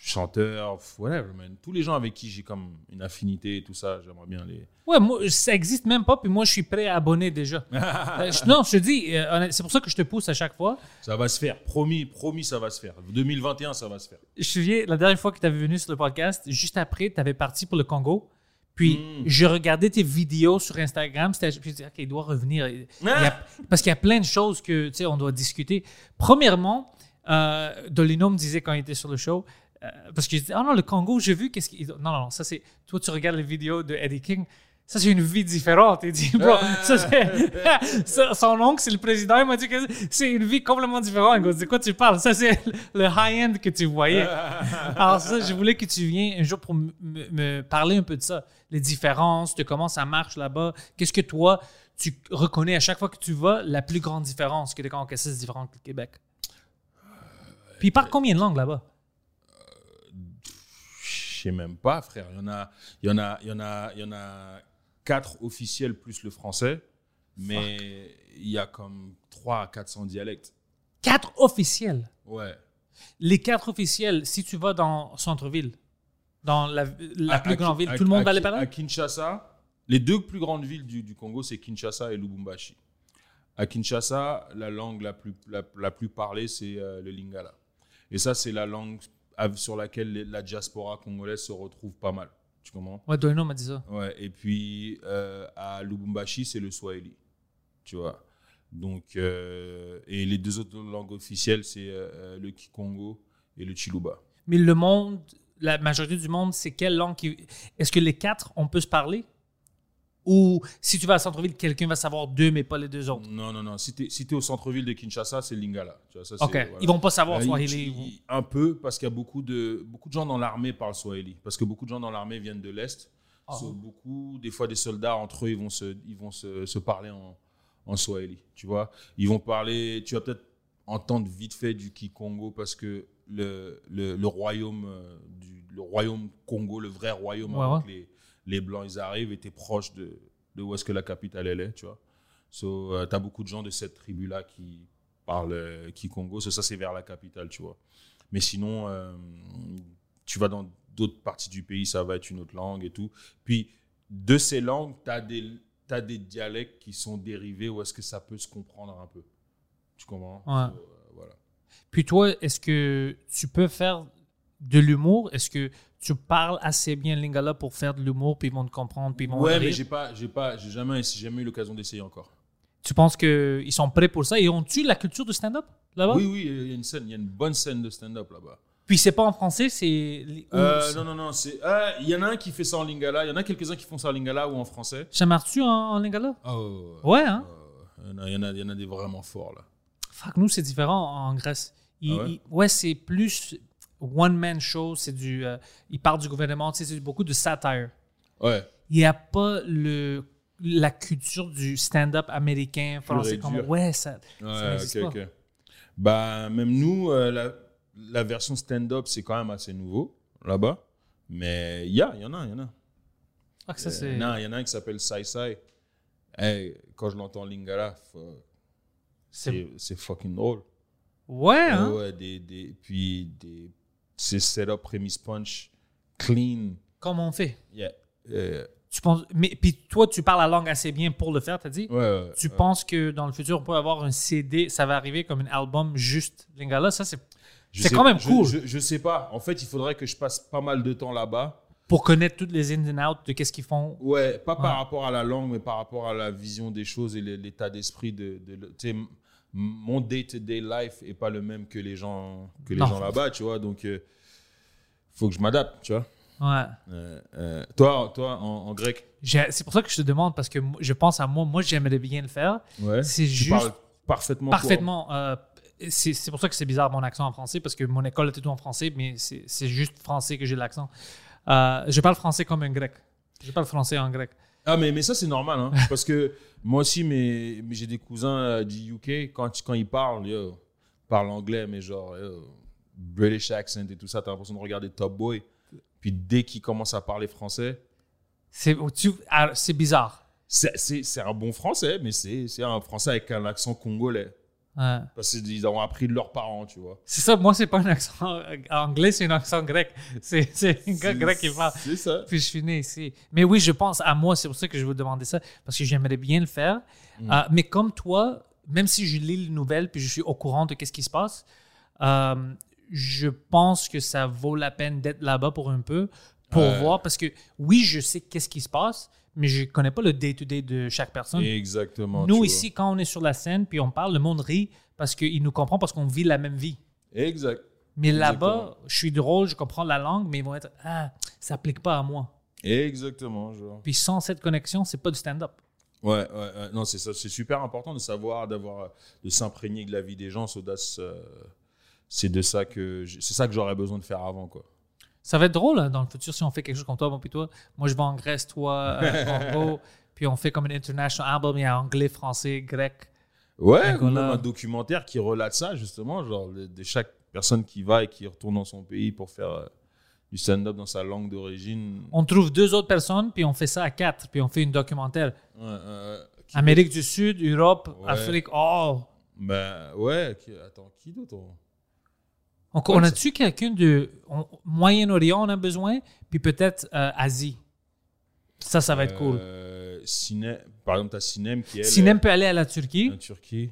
chanteurs, whatever, man. Tous les gens avec qui j'ai comme une affinité et tout ça, j'aimerais bien les. Ouais, moi, ça existe même pas, puis moi, je suis prêt à abonner déjà. <laughs> Euh, je- non, je te dis, euh, c'est pour ça que je te pousse à chaque fois. Ça va se faire, promis, promis, ça va se faire. 2021, ça va se faire. Je me souviens, la dernière fois que tu avais venu sur le podcast, juste après, tu avais parti pour le Congo. Puis, Mm. je regardais tes vidéos sur Instagram. Puis je disais, OK, il doit revenir. Il y a- parce qu'il y a plein de choses que, tu sais, on doit discuter. Premièrement, euh, Dolino me disait quand il était sur le show, euh, parce qu'il disait, ah non, le Congo, j'ai vu, qu'est-ce qu'il. Non, non, non, ça c'est. Toi, tu regardes les vidéos de Eddie King. Ça, c'est une vie différente. Il dit, bro, <laughs> ça, son oncle, c'est le président. Il m'a dit que c'est une vie complètement différente. Il dit, de quoi tu parles? Ça, c'est le high-end que tu voyais. <laughs> Alors, ça, je voulais que tu viennes un jour pour me- parler un peu de ça. Les différences, de comment ça marche là-bas. Qu'est-ce que toi, tu reconnais à chaque fois que tu vas, la plus grande différence? Que tu quand que ça, c'est différent que le Québec? Puis il parle combien de langues là-bas? Sais même pas, frère. Il y en a, il y en a, il y en a, il y en a quatre officiels plus le français, mais il y a comme 3 à 400 dialectes. Quatre officiels? Ouais. Les quatre officiels, si tu vas dans centre-ville, dans la, la À- plus à grande ville, à- tout le monde à va aller Ki- par là? À Kinshasa, les deux plus grandes villes du, du Congo, c'est Kinshasa et Lubumbashi. À Kinshasa, la langue la plus, la, la plus parlée, c'est euh, le lingala. Et ça, c'est la langue sur laquelle la diaspora congolaise se retrouve pas mal. Tu comprends? Ouais, Doino m'a dit ça. Ouais, et puis euh, à Lubumbashi, c'est le Swahili. Tu vois. Donc, euh, et les deux autres langues officielles, c'est euh, le Kikongo et le Chiluba. Mais le monde, la majorité du monde, c'est quelle langue qui. Est-ce que les quatre, on peut se parler? Ou si tu vas à centre-ville, quelqu'un va savoir deux, mais pas les deux autres? Non, non, non. Si tu es, au centre-ville de Kinshasa, c'est Lingala. Tu vois, ça, OK. voilà. Ils vont pas savoir Swahili. il- il- un peu, parce qu'il y a beaucoup de, beaucoup de gens dans l'armée parlent Swahili. Parce que beaucoup de gens dans l'armée viennent de l'Est. Ah. So, beaucoup, des fois, des soldats, entre eux, ils vont se, ils vont se, se parler en, en Swahili. Tu vois Ils vont parler, tu vas peut-être entendre vite fait du Kikongo parce que le, le, le royaume euh, du, le royaume Congo, le vrai royaume Ouais, avant ouais. que les, les Blancs ils arrivent, était proche de, de où est-ce que la capitale elle est, tu vois. So, tu as beaucoup de gens de cette tribu-là qui parlent euh, Kikongo. So, ça, c'est vers la capitale, tu vois. Mais sinon, euh, tu vas dans d'autres parties du pays, ça va être une autre langue et tout. Puis, de ces langues, tu as des, t'as des dialectes qui sont dérivés où est-ce que ça peut se comprendre un peu. Tu comprends? Ouais. So, euh, Voilà. Puis toi, est-ce que tu peux faire de l'humour? Est-ce que tu parles assez bien lingala pour faire de l'humour, puis ils vont te comprendre, puis ils vont Ouais, rire? mais j'ai pas, j'ai pas, j'ai jamais, j'ai jamais eu l'occasion d'essayer encore. Tu penses qu'ils sont prêts pour ça? Et ont-tu la culture du stand-up là-bas? Oui, oui, il y a une scène, il y a une bonne scène de stand-up là-bas. Puis c'est pas en français, c'est... Euh, non, non, non, c'est, ah, il y en a un qui fait ça en lingala, il y en a quelques-uns qui font ça en lingala ou en français. Ça marche-tu en, en lingala? Oh, Ouais, hein? Il y en a- il y, en a, y en a des vraiment forts là. Fuck, nous, c'est différent en Grèce. Il- Ah ouais, c'est plus one-man show, c'est du... euh, il parle du gouvernement, tu sais, c'est beaucoup de satire. Ouais. Il n'y a pas le, la culture du stand-up américain, français. Comme, ouais, ça, ça Ouais, n'existe ok, pas. ok. Bah, même nous, euh, la, la version stand-up, c'est quand même assez nouveau là-bas. Mais il y, a, il y en a, il y en a. Fuck, ça, Euh, c'est... non, il y en a un qui s'appelle Sai Sai. Hey, quand je l'entends Lingala, C'est- fucking drôle. Ouais, hein? Ouais, des, des, puis des, c'est setup, premise punch, clean. Comme on fait. Yeah. Euh, Tu penses... Mais puis toi, tu parles la langue assez bien pour le faire, t'as dit? ouais, ouais, Tu ouais. penses que dans le futur, on peut avoir un CD, ça va arriver comme un album juste Lingala? Ça, c'est c'est quand même cool. Je, je sais pas. En fait, il faudrait que je passe pas mal de temps là-bas. pour connaître toutes les ins and outs de qu'est-ce qu'ils font. Ouais, pas par rapport à la langue, mais par rapport à la vision des choses et l'état d'esprit de, de, m- mon day-to-day life est pas le même que les gens que les Non. gens là-bas, tu vois. Donc, il faut que je m'adapte, tu vois. Ouais. Euh, euh, toi, toi, en, en grec, C'est pour ça que je te demande, parce que je pense à moi, moi j'aimerais bien le faire. ouais. C'est juste parfaitement. parfaitement. euh, c'est pour ça que c'est bizarre mon accent en français, parce que mon école était tout en français, mais c'est juste français que j'ai l'accent. Euh, je parle français comme un grec. Je parle français en grec. Ah, mais, mais ça, c'est normal, hein, parce que moi aussi, mes, mais j'ai des cousins euh, du UK, quand, quand ils parlent, yo, ils parlent anglais, mais genre, yo, British accent et tout ça, t'as l'impression de regarder Top Boy. Puis dès qu'ils commencent à parler français, C'est tu- ah, c'est bizarre. c'est- un bon français, mais c'est un français avec un accent congolais. Ouais. Parce qu'ils ont appris de leurs parents, tu vois. C'est ça, moi, c'est pas un accent euh, anglais, c'est un accent grec. C'est c'est un gars grec qui parle. C'est ça. Puis je né ici. Mais oui, je pense à moi, c'est pour ça que je vous demander ça, parce que j'aimerais bien le faire. Euh, mais comme toi, même si je lis les nouvelles puis je suis au courant de qu'est-ce qui se passe, euh, je pense que ça vaut la peine d'être là-bas pour un peu, pour Ouais. voir, parce que oui, je sais qu'est-ce qui se passe, mais je connais pas le day-to-day de chaque personne. Exactement. nous, vois. ici, quand on est sur la scène puis on parle, le monde rit parce qu'il nous comprend, parce qu'on vit la même vie. Exact. Mais là-bas, je suis drôle, je comprends la langue, mais ils vont être Ah, ça s'applique pas à moi. Exactement, genre. Puis sans cette connexion, c'est pas du stand-up. Ouais, ouais, ouais. non, c'est ça. C'est super important de savoir, d'avoir, de s'imprégner de la vie des gens. Sodas, euh, c'est de ça que, c'est ça que j'aurais besoin de faire avant, quoi. Ça va être drôle hein, dans le futur si on fait quelque chose comme toi, bon, puis toi. Moi, je vais en Grèce, toi, euh, <laughs> Congo, puis on fait comme un international album, il y a anglais, français, grec. Ouais, ou même un documentaire qui relate ça, justement, genre de, de chaque, personne qui va et qui retourne dans son pays pour faire euh, du stand-up dans sa langue d'origine. On trouve deux autres personnes, puis on fait ça à quatre, puis on fait une documentaire. Ouais, euh, Amérique du Sud, Europe, Ouais. Afrique. Oh! Ben ouais, attends, qui d'autre on- On, a-tu quelqu'un de Moyen-Orient, on a besoin, puis peut-être euh, Asie? Ça, ça va être cool. Euh, par exemple, t'as Cinem qui est Sinem peut aller à la Turquie. en Turquie.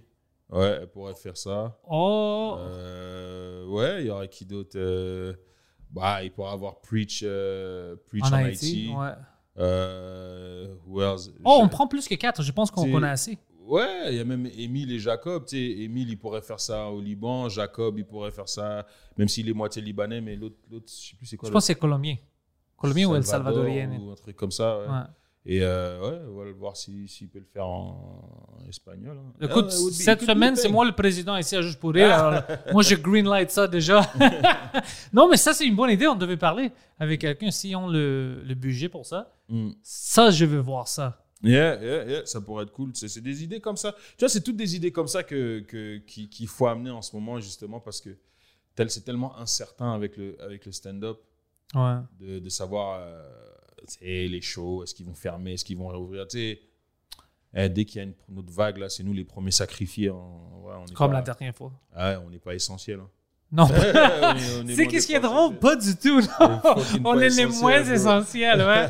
Ouais, elle pourrait faire ça. Oh! Euh, ouais, il y aurait qui d'autre euh, Bah, il pourrait avoir Preach, Preach en en, Haïti. Haïti. Ouais. Euh, who else? Oh, on prend plus que quatre. Je pense qu'on a assez. Ouais, il y a même Émile et Jacob. Tu sais, Émile, il pourrait faire ça au Liban. Jacob, il pourrait faire ça, même s'il est moitié libanais, mais l'autre, l'autre, je sais plus c'est quoi. Je pense que c'est colombien. Colombien ou El Salvador Salvadorien. Ou un truc comme ça. ouais. Ouais. Et euh, ouais, on va le voir s'il s'il peut le faire en, en espagnol. hein. Écoute, Ah, cette semaine, c'est moi le président ici à Juste pour rire. alors, <laughs> moi, je greenlight ça déjà. <laughs> non, mais ça, c'est une bonne idée. On devait parler avec quelqu'un s'ils ont le, le budget pour ça. Mm. Ça, je veux voir ça. Yeah, yeah, yeah, ça pourrait être cool. C'est des idées comme ça. Tu vois, c'est toutes des idées comme ça que, que, qui- qu'il faut amener en ce moment, justement, parce que tel, c'est tellement incertain avec le, avec le stand-up Ouais. de, de savoir euh, les shows, est-ce qu'ils vont fermer, est-ce qu'ils vont réouvrir. Tu sais, eh, dès qu'il y a une, une autre vague, là, c'est nous les premiers sacrifiés. en- ouais, on est Comme pas- la dernière fois. Ouais, on n'est pas essentiel. hein. Non, <laughs> On est- on est <laughs> c'est qu'est-ce qui est drôle? Pas du tout. non. <laughs> On est les moins essentiels, ouais.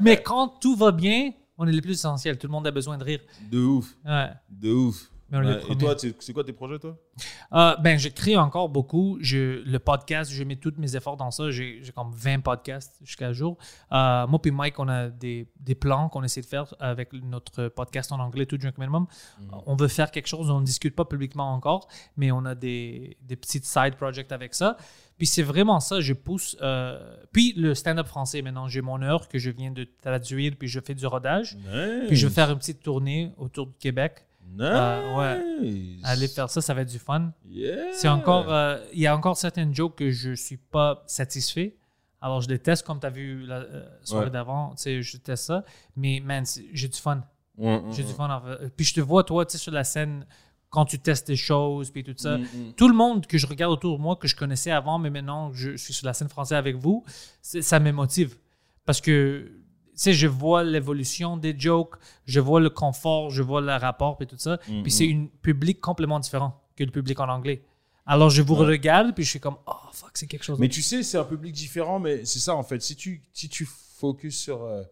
Mais quand tout va bien, on est les plus essentiels. Tout le monde a besoin de rire. De ouf, Ouais. de ouf. Ouais, Et toi, c'est quoi tes projets, toi? Euh, ben, j'écris encore beaucoup. Je, le podcast, je mets tous mes efforts dans ça. J'ai comme 20 podcasts jusqu'à jour. Euh, moi puis Mike, on a des, des plans qu'on essaie de faire avec notre podcast en anglais, Tout Drink Minimum. On veut faire quelque chose, on ne discute pas publiquement encore, mais on a des, des petites side projects avec ça. Puis c'est vraiment ça, je pousse. euh, puis le stand-up français, maintenant, j'ai mon heure que je viens de traduire, puis je fais du rodage. Puis je vais faire une petite tournée autour du Québec. Euh, Nice. Aller faire ça, ça va être du fun. Yeah. C'est encore, euh, il y a encore certaines jokes que je suis pas satisfait. Alors je les teste comme tu as vu la euh, soirée Ouais. d'avant, tu sais, je teste ça. Mais man, j'ai du fun. Ouais, ouais, J'ai du ouais. fun. en fait. Puis je te vois toi, tu sais, sur la scène quand tu testes des choses puis tout ça. Mm, mm. Tout le monde que je regarde autour de moi que je connaissais avant, mais maintenant je suis sur la scène française avec vous, ça me motive parce que sais, je vois l'évolution des jokes, je vois le confort, je vois le rapport et tout ça. Mm, Puis c'est un public complètement différent que le public en anglais. Alors je vous regarde puis je suis comme oh fuck c'est quelque chose. Mais tu sais, c'est un public différent, mais c'est ça en fait. Si tu, si tu focuses sur euh,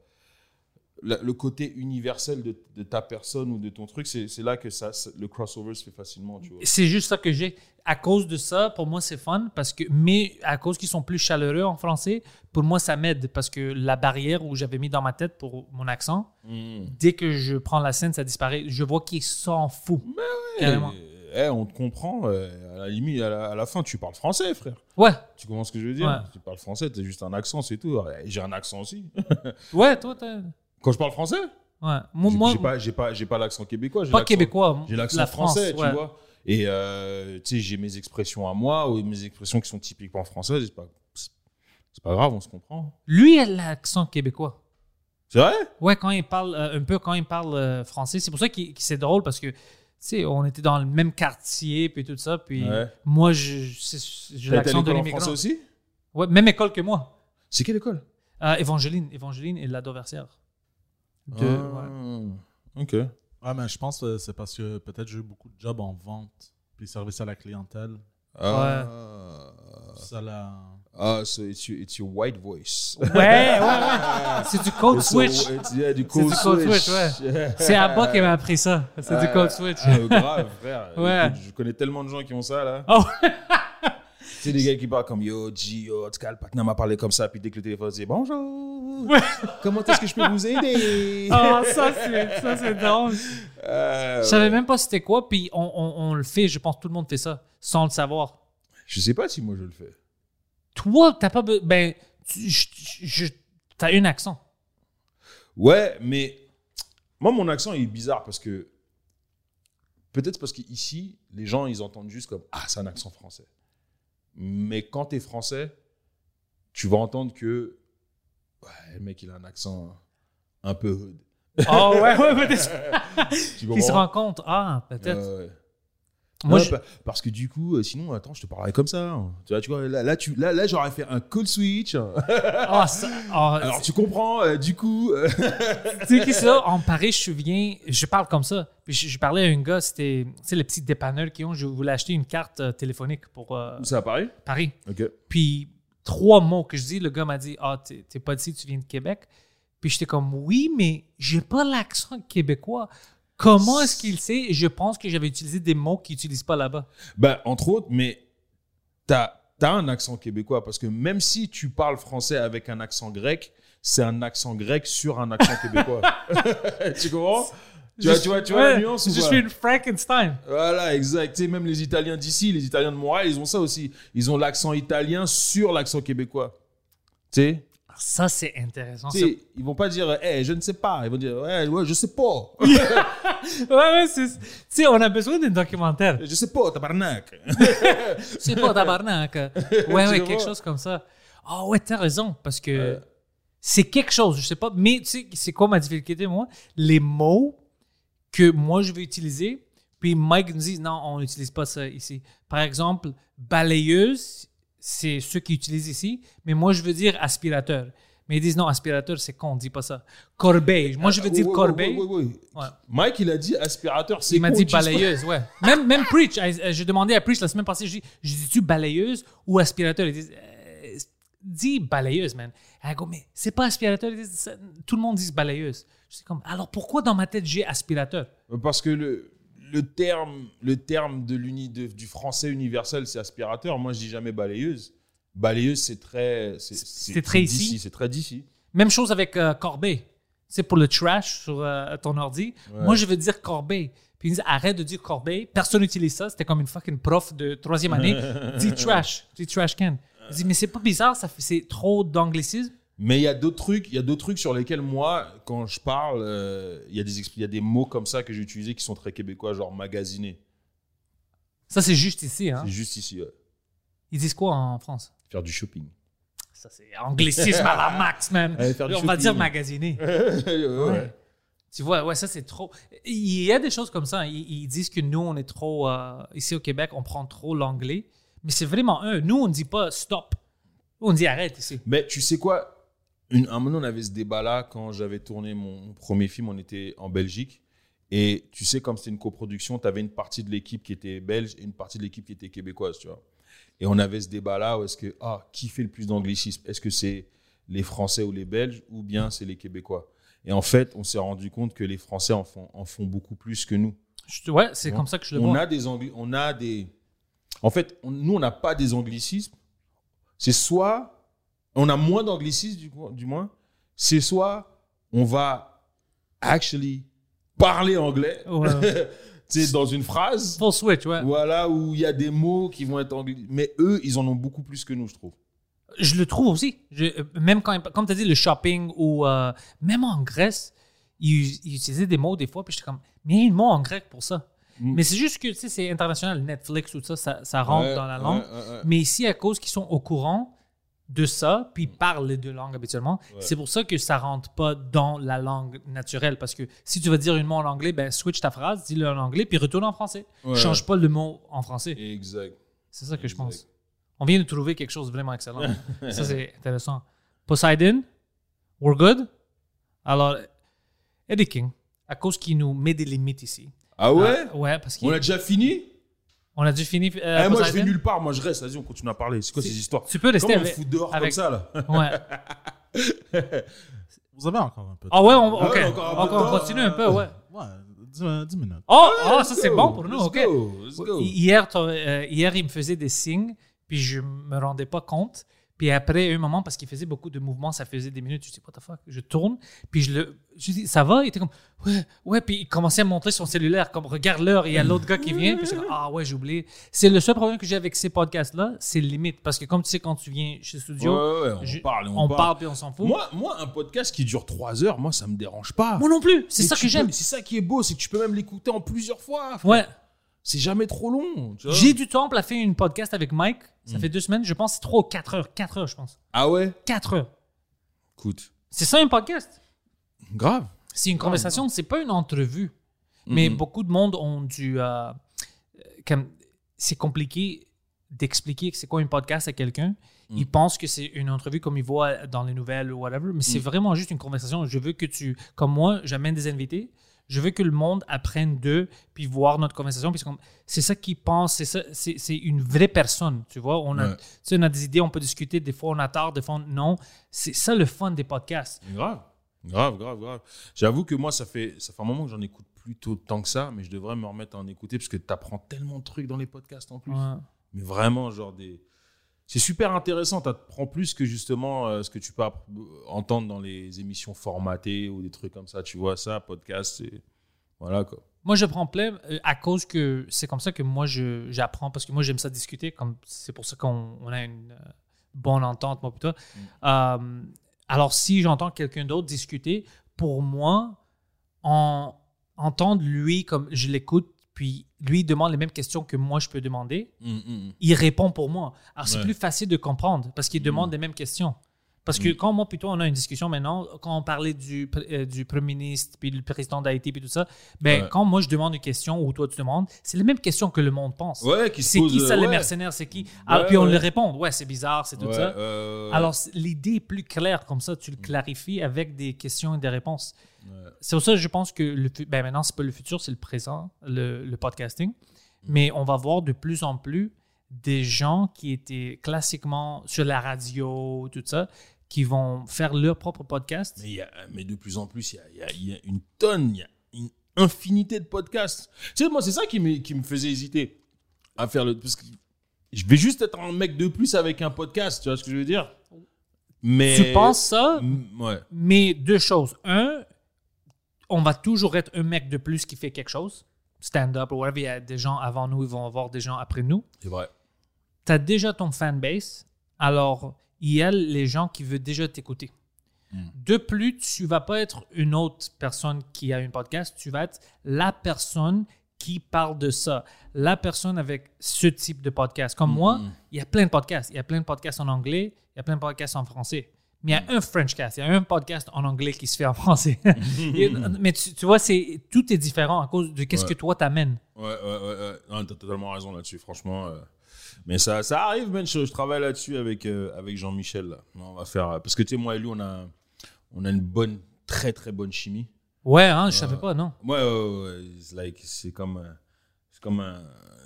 le côté universel de, de ta personne ou de ton truc, c'est là que ça, le crossover se fait facilement. C'est juste ça que j'ai. À cause de ça, pour moi, c'est fun parce que, mais à cause qu'ils sont plus chaleureux en français, pour moi, ça m'aide parce que la barrière où j'avais mis dans ma tête pour mon accent, Mm. dès que je prends la scène, ça disparaît. Je vois qu'ils s'en fout. Carrément. Eh, on te comprend. euh, à la limite, à la, à la fin, tu parles français, frère. Ouais, Tu comprends ce que je veux dire? Ouais. Tu parles français, t'as juste un accent, c'est tout. J'ai un accent aussi. <laughs> ouais, toi, t'as. Quand je parle français, Ouais. Moi, j'ai moi j'ai pas, j'ai pas, j'ai pas l'accent québécois. pas québécois. J'ai l'accent la France, français, ouais. tu vois. Et euh, tu sais, j'ai mes expressions à moi ou mes expressions qui sont typiquement françaises. C'est pas, c'est pas grave, on se comprend. Lui, il a l'accent québécois. C'est vrai? Ouais, quand il parle euh, un peu, quand il parle euh, français, c'est pour ça que c'est drôle parce que, tu sais, on était dans le même quartier puis tout ça, puis Ouais. moi, j'ai l'accent de l'immigrant. français aussi? Ouais, même école que moi. C'est quelle école? Évangeline, Évangeline et Versière. De, ouais. Ah, Ok. Ouais, mais je pense que c'est parce que peut-être j'ai eu beaucoup de jobs en vente, puis service à la clientèle. Ah, Ça la... ah so it's your, it's your white voice. Ouais, ouais, ouais. <laughs> C'est du code So switch. it's- yeah, du C'est code du code switch. switch, ouais. C'est Abba qui m'a appris ça. C'est du code switch. Ah, grave, frère. <laughs> Ouais. Écoute, je connais tellement de gens qui ont ça, là. Oh. <laughs> C'est des gars qui parlent comme Yo, G, yo, en tout cas, le partenaire m'a parlé comme ça, puis dès que le téléphone dit Bonjour, comment est-ce que je peux vous aider? Oh, <laughs> ça, c'est, ça, c'est drôle. Euh, Je savais même pas c'était quoi, puis on, on, on le fait, je pense que tout le monde fait ça, sans le savoir. Je sais pas si moi je le fais. Toi, t'as pas. be- Ben, tu, je- je- t'as un accent. Ouais, mais moi, mon accent il est bizarre parce que peut-être parce qu'ici, les gens ils entendent juste comme Ah, c'est un accent français. Mais quand t'es français, tu vas entendre que ouais, le mec il a un accent un peu hood. Oh, ouais, ouais, peut-être. <laughs> Qui se rend compte. Ah, peut-être. Ouais, ouais. Moi, Ouais, je- pa- Parce que du coup, euh, sinon, attends, je te parlerais comme ça. hein. Tu vois, tu vois là, là, tu, là, là j'aurais fait un code switch. Ah, ça- ah, <laughs> Alors, tu comprends, euh, du coup. euh, tu sais qui ça? En Paris je me souviens je parle comme ça puis je, je parlais à un gars c'était tu sais les petits dépanneurs qui ont je voulais acheter une carte euh, téléphonique pour euh, Où ça apparaît Paris Ok. puis trois mots que je dis le gars m'a dit ah t'es t'es pas d'ici tu viens de Québec. Puis j'étais comme oui mais j'ai pas l'accent québécois. Comment est-ce qu'il sait? Je pense que j'avais utilisé des mots qu'ils utilisent pas là-bas. Bah, entre autres, mais t'as as un accent québécois parce que même si tu parles français avec un accent grec, c'est un accent grec sur un accent québécois. <laughs> tu comprends? Tu vois, tu vois, tu vois la nuance je suis une Frankenstein Voilà, exact. Tu sais, même les Italiens d'ici, les Italiens de Montréal, ils ont ça aussi. Ils ont l'accent italien sur l'accent québécois. Tu sais? Ça c'est intéressant Tu sais, ils vont pas dire, hey, je ne sais pas. Ils vont dire, ouais, ouais je sais pas. <laughs> ouais ouais c'est tu sais on a besoin d'un documentaire je sais pas, tabarnak. <laughs> C'est pas tabarnak. <laughs> Ouais, ouais, quelque chose comme ça. Ah ouais, t'as raison, parce que c'est quelque chose, je sais pas, mais tu sais, c'est quoi ma difficulté, moi? Les mots que moi je vais utiliser, puis Mike nous dit, non, on n'utilise pas ça ici. Par exemple, balayeuse, c'est ceux qui utilisent ici, mais moi je veux dire aspirateur. Mais ils disent non, aspirateur, c'est con, on dit pas ça. Corbeille. Moi je veux dire Ouais, ouais, corbeille. ouais. Mike, il a dit aspirateur, c'est Il m'a dit balayeuse, ouais. Même, même Preach, euh, j'ai demandé à Preach la semaine passée, j'ai dit, je dis-tu balayeuse ou aspirateur? Il dit, euh, dis balayeuse, man. Elle go, mais c'est pas aspirateur. Dit, tout le monde dit balayeuse. Je suis comme, alors pourquoi dans ma tête j'ai aspirateur? Parce que le, le terme, le terme de l'uni, de- du français universel, c'est aspirateur. Moi, je dis jamais balayeuse. Balayeuse, c'est très. C'est très d'ici, ici. C'est très d'ici. Même chose avec euh. C'est pour le trash sur euh, ton ordi. Moi, je veux dire corbeille. Puis ils disent, arrête de dire corbeille. Personne n'utilise ça. C'était comme une fucking prof de troisième année. <laughs> dis trash. Dis trash can. Je dis, mais c'est pas bizarre, ça fait, c'est trop d'anglicisme. Mais il y a d'autres trucs, il y a d'autres trucs sur lesquels moi, quand je parle, euh, il y a des expli- il y a des mots comme ça que j'ai utilisés qui sont très québécois, genre magasiner. Ça, c'est juste ici. Hein? C'est juste ici, ouais. Ils disent quoi en France? faire du shopping. Ça, c'est anglicisme à la <laughs> max, man. Allez, faire du On va shopping. dire magasiner. <laughs> Ouais, ouais. Tu vois, ouais, ça, c'est trop. Il y a des choses comme ça. Ils, ils disent que nous, on est trop. euh, ici au Québec, on prend trop l'anglais. Mais c'est vraiment eux. Nous, on ne dit pas stop. On dit arrête ici. Mais tu sais quoi? Une, Un moment, on avait ce débat-là quand j'avais tourné mon, mon premier film. On était en Belgique. Et tu sais, comme c'était une coproduction, tu avais une partie de l'équipe qui était belge et une partie de l'équipe qui était québécoise, tu vois. Et on avait ce débat-là où est-ce que, ah, qui fait le plus d'anglicisme? Est-ce que c'est les Français ou les Belges ou bien c'est les Québécois? Et en fait, on s'est rendu compte que les Français en font, en font beaucoup plus que nous. Je- ouais, c'est comme ça que je le on vois. a des angli- on a des en fait on- nous on n'a pas des anglicismes c'est soit on a moins d'anglicismes du, moins c'est soit on va actually parler anglais Ouais. <laughs> tu sais dans une phrase Full switch, ouais. voilà où il y a des mots qui vont être anglais mais eux ils en ont beaucoup plus que nous je trouve Je le trouve aussi. Je- même quand, comme tu as dit, le shopping ou euh, même en Grèce, ils, ils utilisaient des mots des fois, puis j'étais comme, mais il y a un mot en grec pour ça. Mm. Mais c'est juste que, tu sais, c'est international, Netflix, tout ça, ça, ça rentre Ouais, dans la langue. ouais, ouais. Mais ici, à cause qu'ils sont au courant de ça, puis ils parlent les deux langues habituellement, c'est pour ça que ça rentre pas dans la langue naturelle. Parce que si tu veux dire une mot en anglais, ben switch ta phrase, dis-le en anglais, puis retourne en français. Ouais. Change pas le mot en français. exact C'est ça que je pense. On vient de trouver quelque chose de vraiment excellent. <laughs> ça, c'est intéressant. Poseidon, we're good. Alors, Eddie King, à cause qu'il nous met des limites ici. ah ouais? Ah, ouais, parce on a déjà fini? On a dû finir. euh, Eh, moi je vais nulle part moi je reste vas-y on continue à parler c'est quoi ces histoires tu peux rester comment on avec- fout dehors avec- comme ça là Ouais. <laughs> Vous avez encore un peu de Ah ouais, on, Ah ok. ouais, encore on, on continue un peu, ouais. Ouais, 10, 10 minutes. Oh, Ouais, oh, ça c'est bon pour nous, let's ok. go, let's go. Hier, euh, hier, il me faisait des signes, puis je me rendais pas compte. Puis après, un moment, parce qu'il faisait beaucoup de mouvements, ça faisait des minutes, je dis, what the fuck, je tourne, puis je le, je dis, ça va? Il était comme, ouais, ouais, puis il commençait à me montrer son cellulaire, comme, regarde l'heure, il y a l'autre gars qui vient, puis je dis, ah ouais, j'ai oublié. C'est le seul problème que j'ai avec ces podcasts-là, c'est limite, parce que comme tu sais, quand tu viens chez Studio, Ouais, ouais, ouais, on je- parle et on on parle. parle, puis on s'en fout. Moi, moi, un podcast qui dure 3 heures, moi, ça me dérange pas. Moi non plus, c'est ça que j'aime. C'est ça qui est beau, c'est que tu peux même l'écouter en plusieurs fois. frère. Ouais. C'est jamais trop long. tu vois. J'ai du temps pour faire une podcast avec Mike, ça Mm. fait deux semaines, je pense, c'est trois ou quatre heures, quatre heures, je pense. Ah ouais? Quatre heures. Écoute, C'est ça un podcast? grave. C'est une conversation, c'est pas une entrevue. Mais Mhm. beaucoup de monde ont du. euh, comme c'est compliqué d'expliquer que c'est quoi un podcast à quelqu'un. Il Mm. pense que c'est une entrevue comme il voit dans les nouvelles ou whatever, mais c'est vraiment juste une conversation. Je veux que tu, comme moi, j'amène des invités. Je veux que le monde apprenne d'eux, puis voir notre conversation. Puis c'est ça qu'ils pensent, c'est ça, c'est c'est une vraie personne, tu vois. On a, Ouais. tu sais, on a des idées, on peut discuter. Des fois, on a tort, des fois, on- non. C'est ça le fun des podcasts. Grave. Grave, grave, grave. J'avoue que moi, ça fait, ça fait un moment que j'en écoute plus tant que ça, mais je devrais me remettre à en écouter parce que tu apprends tellement de trucs dans les podcasts en plus. Ouais. Mais vraiment, genre des. C'est super intéressant. Tu apprends plus que justement euh, ce que tu peux app- entendre dans les émissions formatées ou des trucs comme ça. Tu vois, ça, podcast, c'est. Voilà quoi. Moi, je prends plein euh, à cause que c'est comme ça que moi, j'apprends parce que moi, j'aime ça discuter. comme C'est pour ça qu'on on a une euh, bonne entente, moi, plutôt. Euh, alors, si j'entends quelqu'un d'autre discuter, pour moi, en, entendre lui comme je l'écoute, puis lui demande les mêmes questions que moi, je peux demander, Hum, hum, il répond pour moi. Alors, c'est Ouais. plus facile de comprendre parce qu'il demande les mêmes questions. Parce que quand moi, plutôt, on a une discussion maintenant, quand on parlait du, euh, du premier ministre, puis le président d'Haïti, puis tout ça, ben, Ouais. quand moi, je demande une question ou toi, tu demandes, c'est les mêmes questions que le monde pense. Ouais, qui c'est qui ça, les mercenaires, c'est qui? Alors, Ouais, Puis on ouais. le répond, ouais, c'est bizarre, c'est tout ça. euh, Alors, l'idée est plus claire comme ça, tu le clarifies avec des questions et des réponses. C'est pour ça que je pense que le, ben maintenant, c'est pas le futur, c'est le présent, le, le podcasting. Mais on va voir de plus en plus des gens qui étaient classiquement sur la radio, tout ça, qui vont faire leur propre podcast. Mais, il y a- mais de plus en plus, il y a, il y une tonne, il y a une infinité de podcasts. Tu sais, moi, c'est ça qui me, qui me faisait hésiter à faire le. Parce que je vais juste être un mec de plus avec un podcast, tu vois ce que je veux dire? Mais. Tu penses ça, Ouais. mais deux choses. Un, on va toujours être un mec de plus qui fait quelque chose. Stand-up ou whatever, il y a des gens avant nous, ils vont avoir des gens après nous. C'est vrai. tu as déjà ton fanbase, alors il y a les gens qui veulent déjà t'écouter. De plus, tu vas pas être une autre personne qui a un podcast, tu vas être la personne qui parle de ça, la personne avec ce type de podcast. Comme moi, il y a plein de podcasts. Il y a plein de podcasts en anglais, il y a plein de podcasts en français. Mais il y a un Frenchcast, il y a un podcast en anglais qui se fait en français. <laughs> Mais tu, tu vois, c'est tout est différent à cause de qu'est-ce Ouais. que toi t'amènes. Ouais, ouais, ouais. ouais. Non, t'as totalement raison là-dessus, franchement. euh. Mais ça, ça arrive, man. Je, je travaille là-dessus avec, euh, avec Jean-Michel. là. On va faire. euh, Parce que, tu sais, moi et lui, on a, on a une bonne, très, très bonne chimie. Ouais, hein, je savais pas, non. Ouais, ouais, ouais, ouais. It's like, c'est comme, euh, c'est comme un,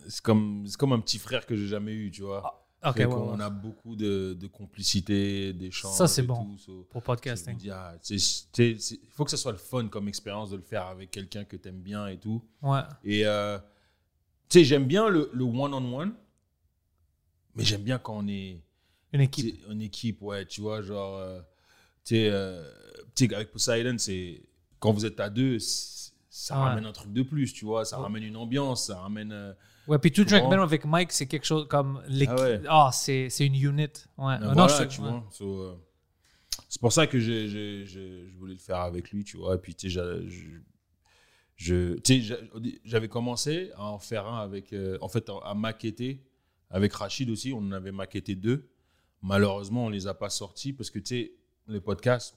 c'est comme, c'est comme un petit frère que j'ai jamais eu, tu vois. Ouais, qu'on ouais. a beaucoup de, de complicité, d'échanges. Ça, c'est bon tout, so- pour podcasting. ah, Il faut que ça soit le fun comme expérience de le faire avec quelqu'un que tu aimes bien et tout. Ouais. Et euh, tu sais, j'aime bien le le one-on-one, mais j'aime bien quand on est Une équipe. en équipe, ouais, tu vois, genre, euh, tu sais, euh, avec Poseidon, c'est quand vous êtes à deux, ça Ouais. ramène un truc de plus, tu vois, ça ramène une ambiance, ça ramène. euh, Ouais, puis tout comprends? Minimum avec Mike, c'est quelque chose comme. Ah ouais. Ah, c'est une unit. Ouais. ben non, voilà, je- tu ouais. vois. so, euh, c'est pour ça que j'ai- j'ai- j'ai- je voulais le faire avec lui, tu vois. Et puis, tu sais, je, je- j'avais commencé à en faire un avec, euh, en fait, à maqueter avec Rachid aussi. On en avait maquetté deux. Malheureusement, on les a pas sortis parce que, tu sais, les podcasts,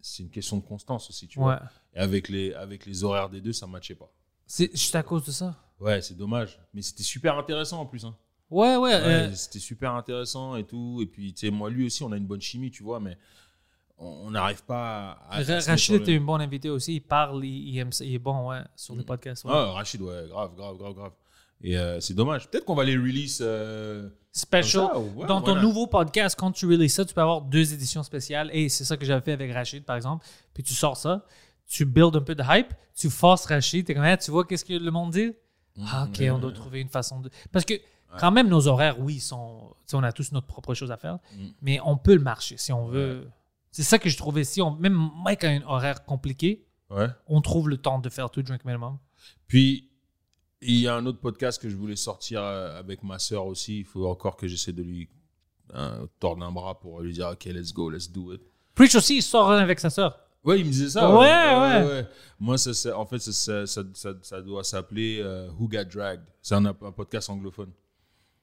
c'est une question de constance aussi, tu Ouais. vois. Et avec les, avec les horaires des deux, ça ne matchait pas. C'est juste à cause de ça? Ouais, c'est dommage. Mais c'était super intéressant en plus. Hein. Ouais, ouais. Ouais, euh, c'était super intéressant et tout. Et puis, tu sais, moi, lui aussi, on a une bonne chimie, tu vois, mais on n'arrive pas à. Rachid le- était un bon invité aussi. Il parle, il, il aime ça, il est bon, ouais, sur les podcasts. ouais. Ah, Rachid, ouais, grave, grave, grave, grave. Et euh, c'est dommage. Peut-être qu'on va les release. euh, Special. Comme ça, ouais, Dans ton voilà. nouveau podcast, quand tu releases ça, tu peux avoir deux éditions spéciales. Et c'est ça que j'avais fait avec Rachid, par exemple. Puis tu sors ça, tu builds un peu de hype, tu forces Rachid, t'es comme, Ah, tu vois qu'est-ce que le monde dit? Ah, ok, on doit trouver une façon de. Parce que quand même, nos horaires, oui, sont. on a tous notre propre chose à faire, mais on peut le marcher si on veut. C'est ça que je trouvais. Si on, même Mike a un horaire compliqué, on trouve le temps de faire tout Drink Minimum. Puis, il y a un autre podcast que je voulais sortir euh, avec ma sœur aussi. Il faut encore que j'essaie de lui hein, tordre un bras pour lui dire, OK, let's go, let's do it. Preach aussi, il sort avec sa sœur. Ouais, il me disait ça. Ouais, ouais. Moi, ça, ça- en fait, ça, doit s'appeler euh, Who Got Dragged. C'est un, un podcast anglophone.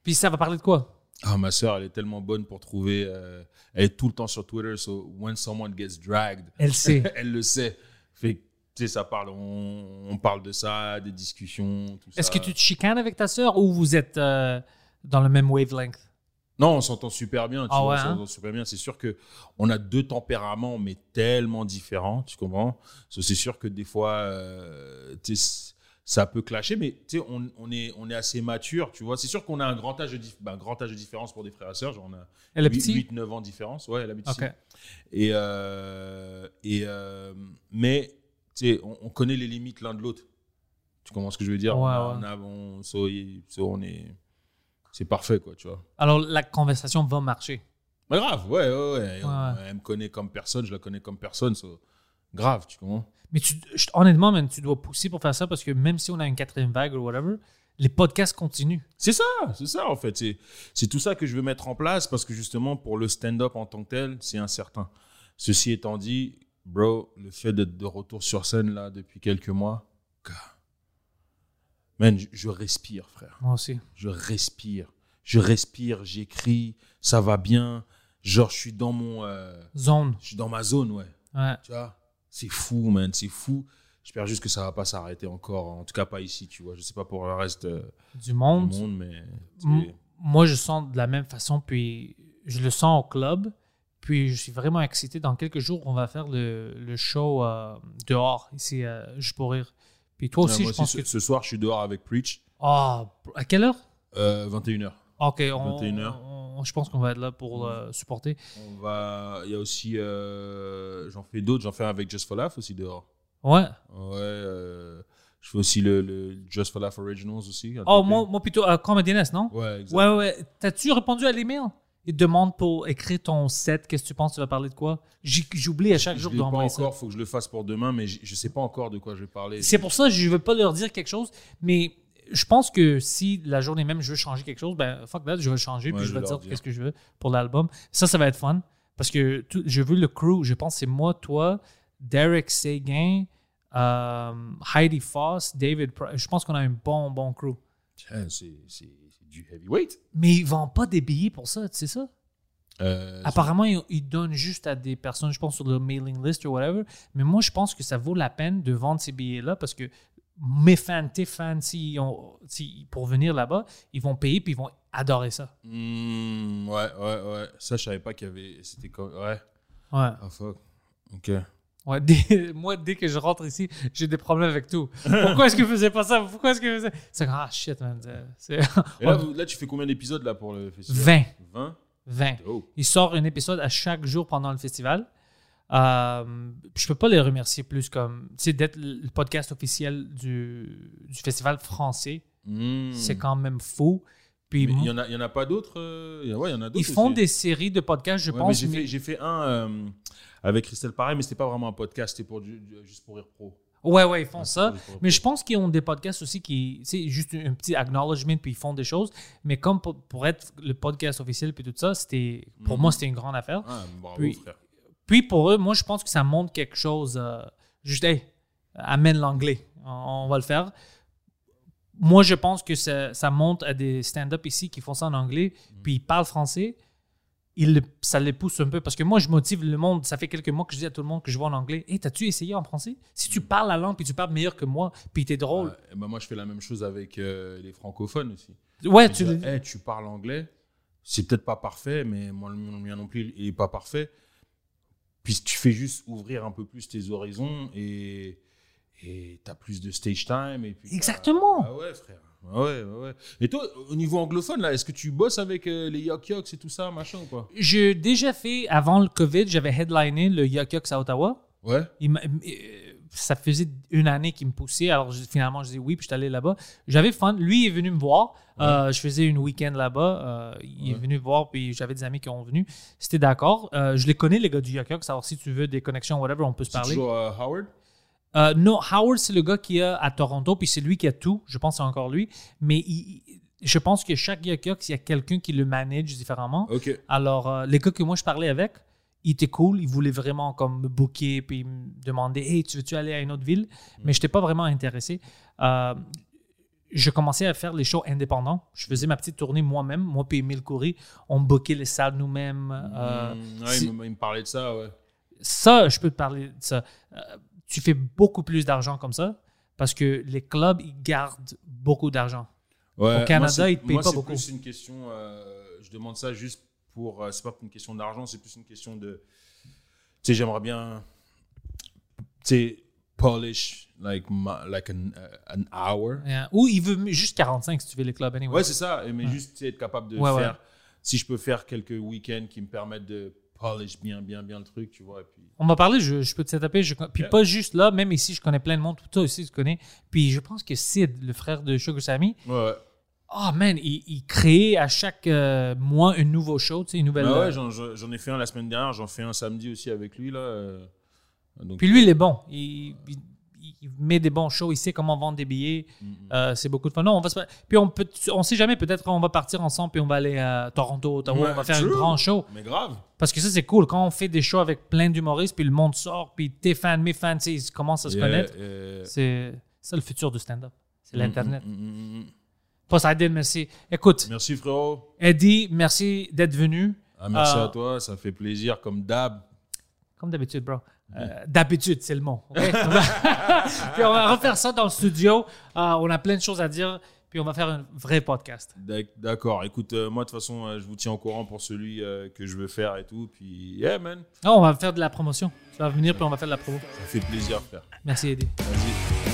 Puis ça va parler de quoi? Ah, ma sœur, elle est tellement bonne pour trouver. euh, elle est tout le temps sur Twitter. So, when someone gets dragged, Elle sait. <laughs> elle le sait. Fait que tu sais, ça parle, on, on parle de ça, des discussions, tout ça. Est-ce que tu te chicanes avec ta sœur ou vous êtes euh, dans le même wavelength? Non, on s'entend super bien. Tu Ah vois, ouais, on hein? s'entend super bien. C'est sûr que on a deux tempéraments, mais tellement différents. Tu comprends? C'est sûr que des fois, euh, ça peut clasher, mais tu sais, on, on est, on est assez mature. Tu vois, c'est sûr qu'on a un grand âge de, ben, grand âge de différence pour des frères et sœurs. Genre, on a Elle est petite? 8-9 ans de différence. Ouais, elle habite ici. OK. Et, euh, et mais tu sais, on, on connaît les limites l'un de l'autre. Tu comprends ce que je veux dire? Ouais, On a- ouais. on a- on- so, y- so, on est, c'est parfait, quoi, tu vois. Alors, la conversation va marcher. Bah grave, ouais, ouais, ouais. Elle me connaît comme personne, je la connais comme personne. so, grave, tu comprends? Mais tu, honnêtement, man, tu dois pousser pour faire ça parce que même si on a une quatrième vague ou whatever, les podcasts continuent. C'est ça, c'est ça en fait. C'est, c'est tout ça que je veux mettre en place parce que justement, pour le stand-up en tant que tel, c'est incertain. Ceci étant dit, bro, le fait d'être de retour sur scène là depuis quelques mois, man, je, je respire, frère. Moi aussi. Je respire. Je respire, j'écris, ça va bien. Genre, je suis dans mon. euh, Zone. je suis dans ma zone, ouais. Ouais. Tu vois, c'est fou, man, c'est fou. J'espère juste que ça va pas s'arrêter encore. En tout cas, pas ici, tu vois. Je sais pas pour le reste euh, Du du monde. monde, mais. M- Moi, je sens de la même façon, puis je le sens au club. Puis je suis vraiment excité. Dans quelques jours, on va faire le, le show euh, dehors, ici, euh, juste pour rire. Puis toi aussi, moi je pense ce, que... ce soir, je suis dehors avec Preach, Ah, à quelle heure? euh, 21h. OK, on, 21h. on- je pense qu'on va être là pour euh, supporter. On va. Il y a aussi. euh, j'en fais d'autres. J'en fais un avec Just for Laugh aussi dehors. Ouais. Ouais. euh, je fais aussi le, le Just for Laugh Originals aussi. Oh, moi, moi plutôt à Comedy Nest, non? Ouais, exact. Ouais, ouais. T'as-tu répondu à l'email? Il te demande pour écrire ton set, qu'est-ce que tu penses, tu vas parler de quoi? J'oublie à chaque Je jour l'ai pas encore, faut que je le fasse pour demain, mais je sais pas encore de quoi je vais parler. C'est pour ça que je veux pas leur dire quelque chose, mais je pense que si la journée même je veux changer quelque chose, ben fuck that, je vais le changer Ouais, puis je je vais dire dire. qu'est-ce que je veux pour l'album. Ça, ça va être fun parce que tout- je veux le crew. Je pense que c'est moi, toi, Derek Seguin, euh, Heidi Foss, David. Je pense qu'on a un bon, bon crew. Tiens, c'est du heavyweight. Mais ils vendent pas des billets pour ça, tu sais ça? Euh, Apparemment, ils, ils donnent juste à des personnes, je pense, sur le mailing list ou whatever. Mais moi, je pense que ça vaut la peine de vendre ces billets-là parce que mes fans, tes fans, s'ils ont- s'ils- pour venir là-bas, ils vont payer puis ils vont adorer ça. Hmm, ouais, ouais, ouais. Ça, je savais pas qu'il y avait. C'était comme. Ouais. Ouais. Ah, fuck. Ok. Ouais, dès- <laughs> moi, dès que je rentre ici, j'ai des problèmes avec tout. Pourquoi est-ce que vous faisiez pas ça? Pourquoi est-ce que vous faisiez... C'est comme, ah shit, man. c'est- c'est- Et là, vous- là, tu fais combien d'épisodes là pour le festival? 20. 20 20. Oh. Il sort un épisode à chaque jour pendant le festival. Euh, je peux pas les remercier plus comme, sais, d'être le podcast officiel du, du festival français, Hmm. c'est quand même fou. Puis il mo- y en a, il y en a pas d'autres. euh, Ouais, ils font des séries de podcasts, je Ouais, pense. J'ai mais- fait, j'ai fait un euh, avec Christelle Pareil, mais c'était pas vraiment un podcast, c'était pour du- juste pour rire pro. Ouais, ouais, ils font ça. Mais je pense qu'ils ont des podcasts aussi qui, c'est juste un petit acknowledgement puis ils font des choses. Mais comme pour, pour être le podcast officiel puis tout ça, c'était, pour Mhm. moi, c'était une grande affaire. Ah, bravo, Puis- frère. Puis pour eux, moi, je pense que ça montre quelque chose. euh, juste, hey, amène l'anglais. On, on va le faire. Moi, je pense que ça, ça montre à des stand-up ici qui font ça en anglais, puis ils parlent français. Le- ça les pousse un peu. Parce que moi, je motive le monde. Ça fait quelques mois que je dis à tout le monde que je vois en anglais. Hey, t'as-tu essayé en français? Si tu parles la langue, puis tu parles meilleur que moi, puis t'es drôle. Ben moi, je fais la même chose avec euh, les francophones aussi. Ouais, Je tu dis, Hey, tu parles anglais, c'est peut-être pas parfait, mais moi, le mien non plus, il est pas parfait. Puis tu fais juste ouvrir un peu plus tes horizons et et t'as plus de stage time. Et puis t'as- Exactement. Ah ouais, frère. Ah ouais, ouais, ouais. Et toi, au niveau anglophone, là, est-ce que tu bosses avec euh, les Yok Yoks et tout ça, machin ou pas? J'ai déjà fait, avant le COVID, j'avais headliné le Yucks à Ottawa. Ouais. Il euh, ça faisait une année qu'il me poussait. Alors je- finalement, je dis oui, puis je suis allé là-bas. J'avais fun. Lui est venu me voir. Euh, je faisais une week-end là-bas. Euh, il est venu me voir, puis j'avais des amis qui ont venu. C'était d'accord. Euh, je les connais, les gars du Yucks. Alors si tu veux des connexions, whatever, on peut se parler. toujours Howard? Euh, non, Howard, c'est le gars qui est à Toronto, puis c'est lui qui a tout. Je pense que c'est encore lui. Mais il- il- je pense que chaque Yucks, il y a quelqu'un qui le manage différemment. Alors, euh, les gars que moi je parlais avec, ils étaient cool, ils voulaient vraiment comme me booker puis me demander Hey, tu veux-tu aller à une autre ville? Mais je n'étais pas vraiment intéressé. Euh, je commençais à faire les shows indépendants. Je faisais ma petite tournée moi-même, moi puis Emile Coury. On bookait les salles nous-mêmes. Euh, Hmm, ouais, il, me, il me parlait de ça, ouais. ça, je peux te parler de ça. Euh, tu fais beaucoup plus d'argent comme ça parce que les clubs, ils gardent beaucoup d'argent. Ouais, Au Canada, c'est- ils te payent moi, pas c'est beaucoup. plus une question. euh, je demande ça juste pour. euh, c'est pas une question d'argent, c'est plus une question de. Tu sais, j'aimerais bien. Tu sais, polish like my- like an, uh, an hour. Euh, Ou il veut juste 45 si tu veux les clubs. Anyway. Ouais, c'est ça. Mais juste tu sais, être capable de Ouais, ouais. faire. Si je peux faire quelques week-ends qui me permettent de polish bien, bien, bien le truc, tu vois. Et puis, On m'a parlé, je, je peux te. Je, puis Yeah. pas juste là, même ici, je connais plein de monde. Toi aussi, tu connais. Puis je pense que Sid, le frère de Sugar Sammy, ouais, oh man, il, il crée à chaque euh, mois un nouveau show, tu sais, une nouvelle. Euh, ouais, j'en- j'en j'en ai fait un la semaine dernière, j'en fais un samedi aussi avec lui là. euh, Donc, Puis lui, il est bon. Il, il- il met des bons shows. Il sait comment vendre des billets. Euh, c'est beaucoup de fun. Non, on va se... Puis on peut, on sait jamais. Peut-être on va partir ensemble puis on va aller à Toronto, Ottawa. Ouais, on va faire un grand show. Mais grave. Parce que ça, c'est cool. Quand on fait des shows avec plein d'humoristes, puis le monde sort, puis tes fans, mes fans, ils commencent à se Yeah, connaître. C'est ça le futur du stand-up. C'est l'Internet. mm, mm, mm. Poseidon, merci. Écoute, Merci frérot. Eddie, merci d'être venu. Ah, merci Euh, à toi, ça fait plaisir comme d'hab. Comme d'habitude, bro. Euh, d'habitude, c'est le mot. <laughs> puis on va refaire ça dans le studio. Euh, on a plein de choses à dire. Puis on va faire un vrai podcast. D'ac- D'accord. Écoute, euh, moi de toute façon, je vous tiens au courant pour celui que je veux faire et tout. Puis, yeah man, Non, on va faire de la promotion. Tu vas venir, puis on va faire de la promo. ça fait plaisir frère. Merci, Eddie. Vas-y.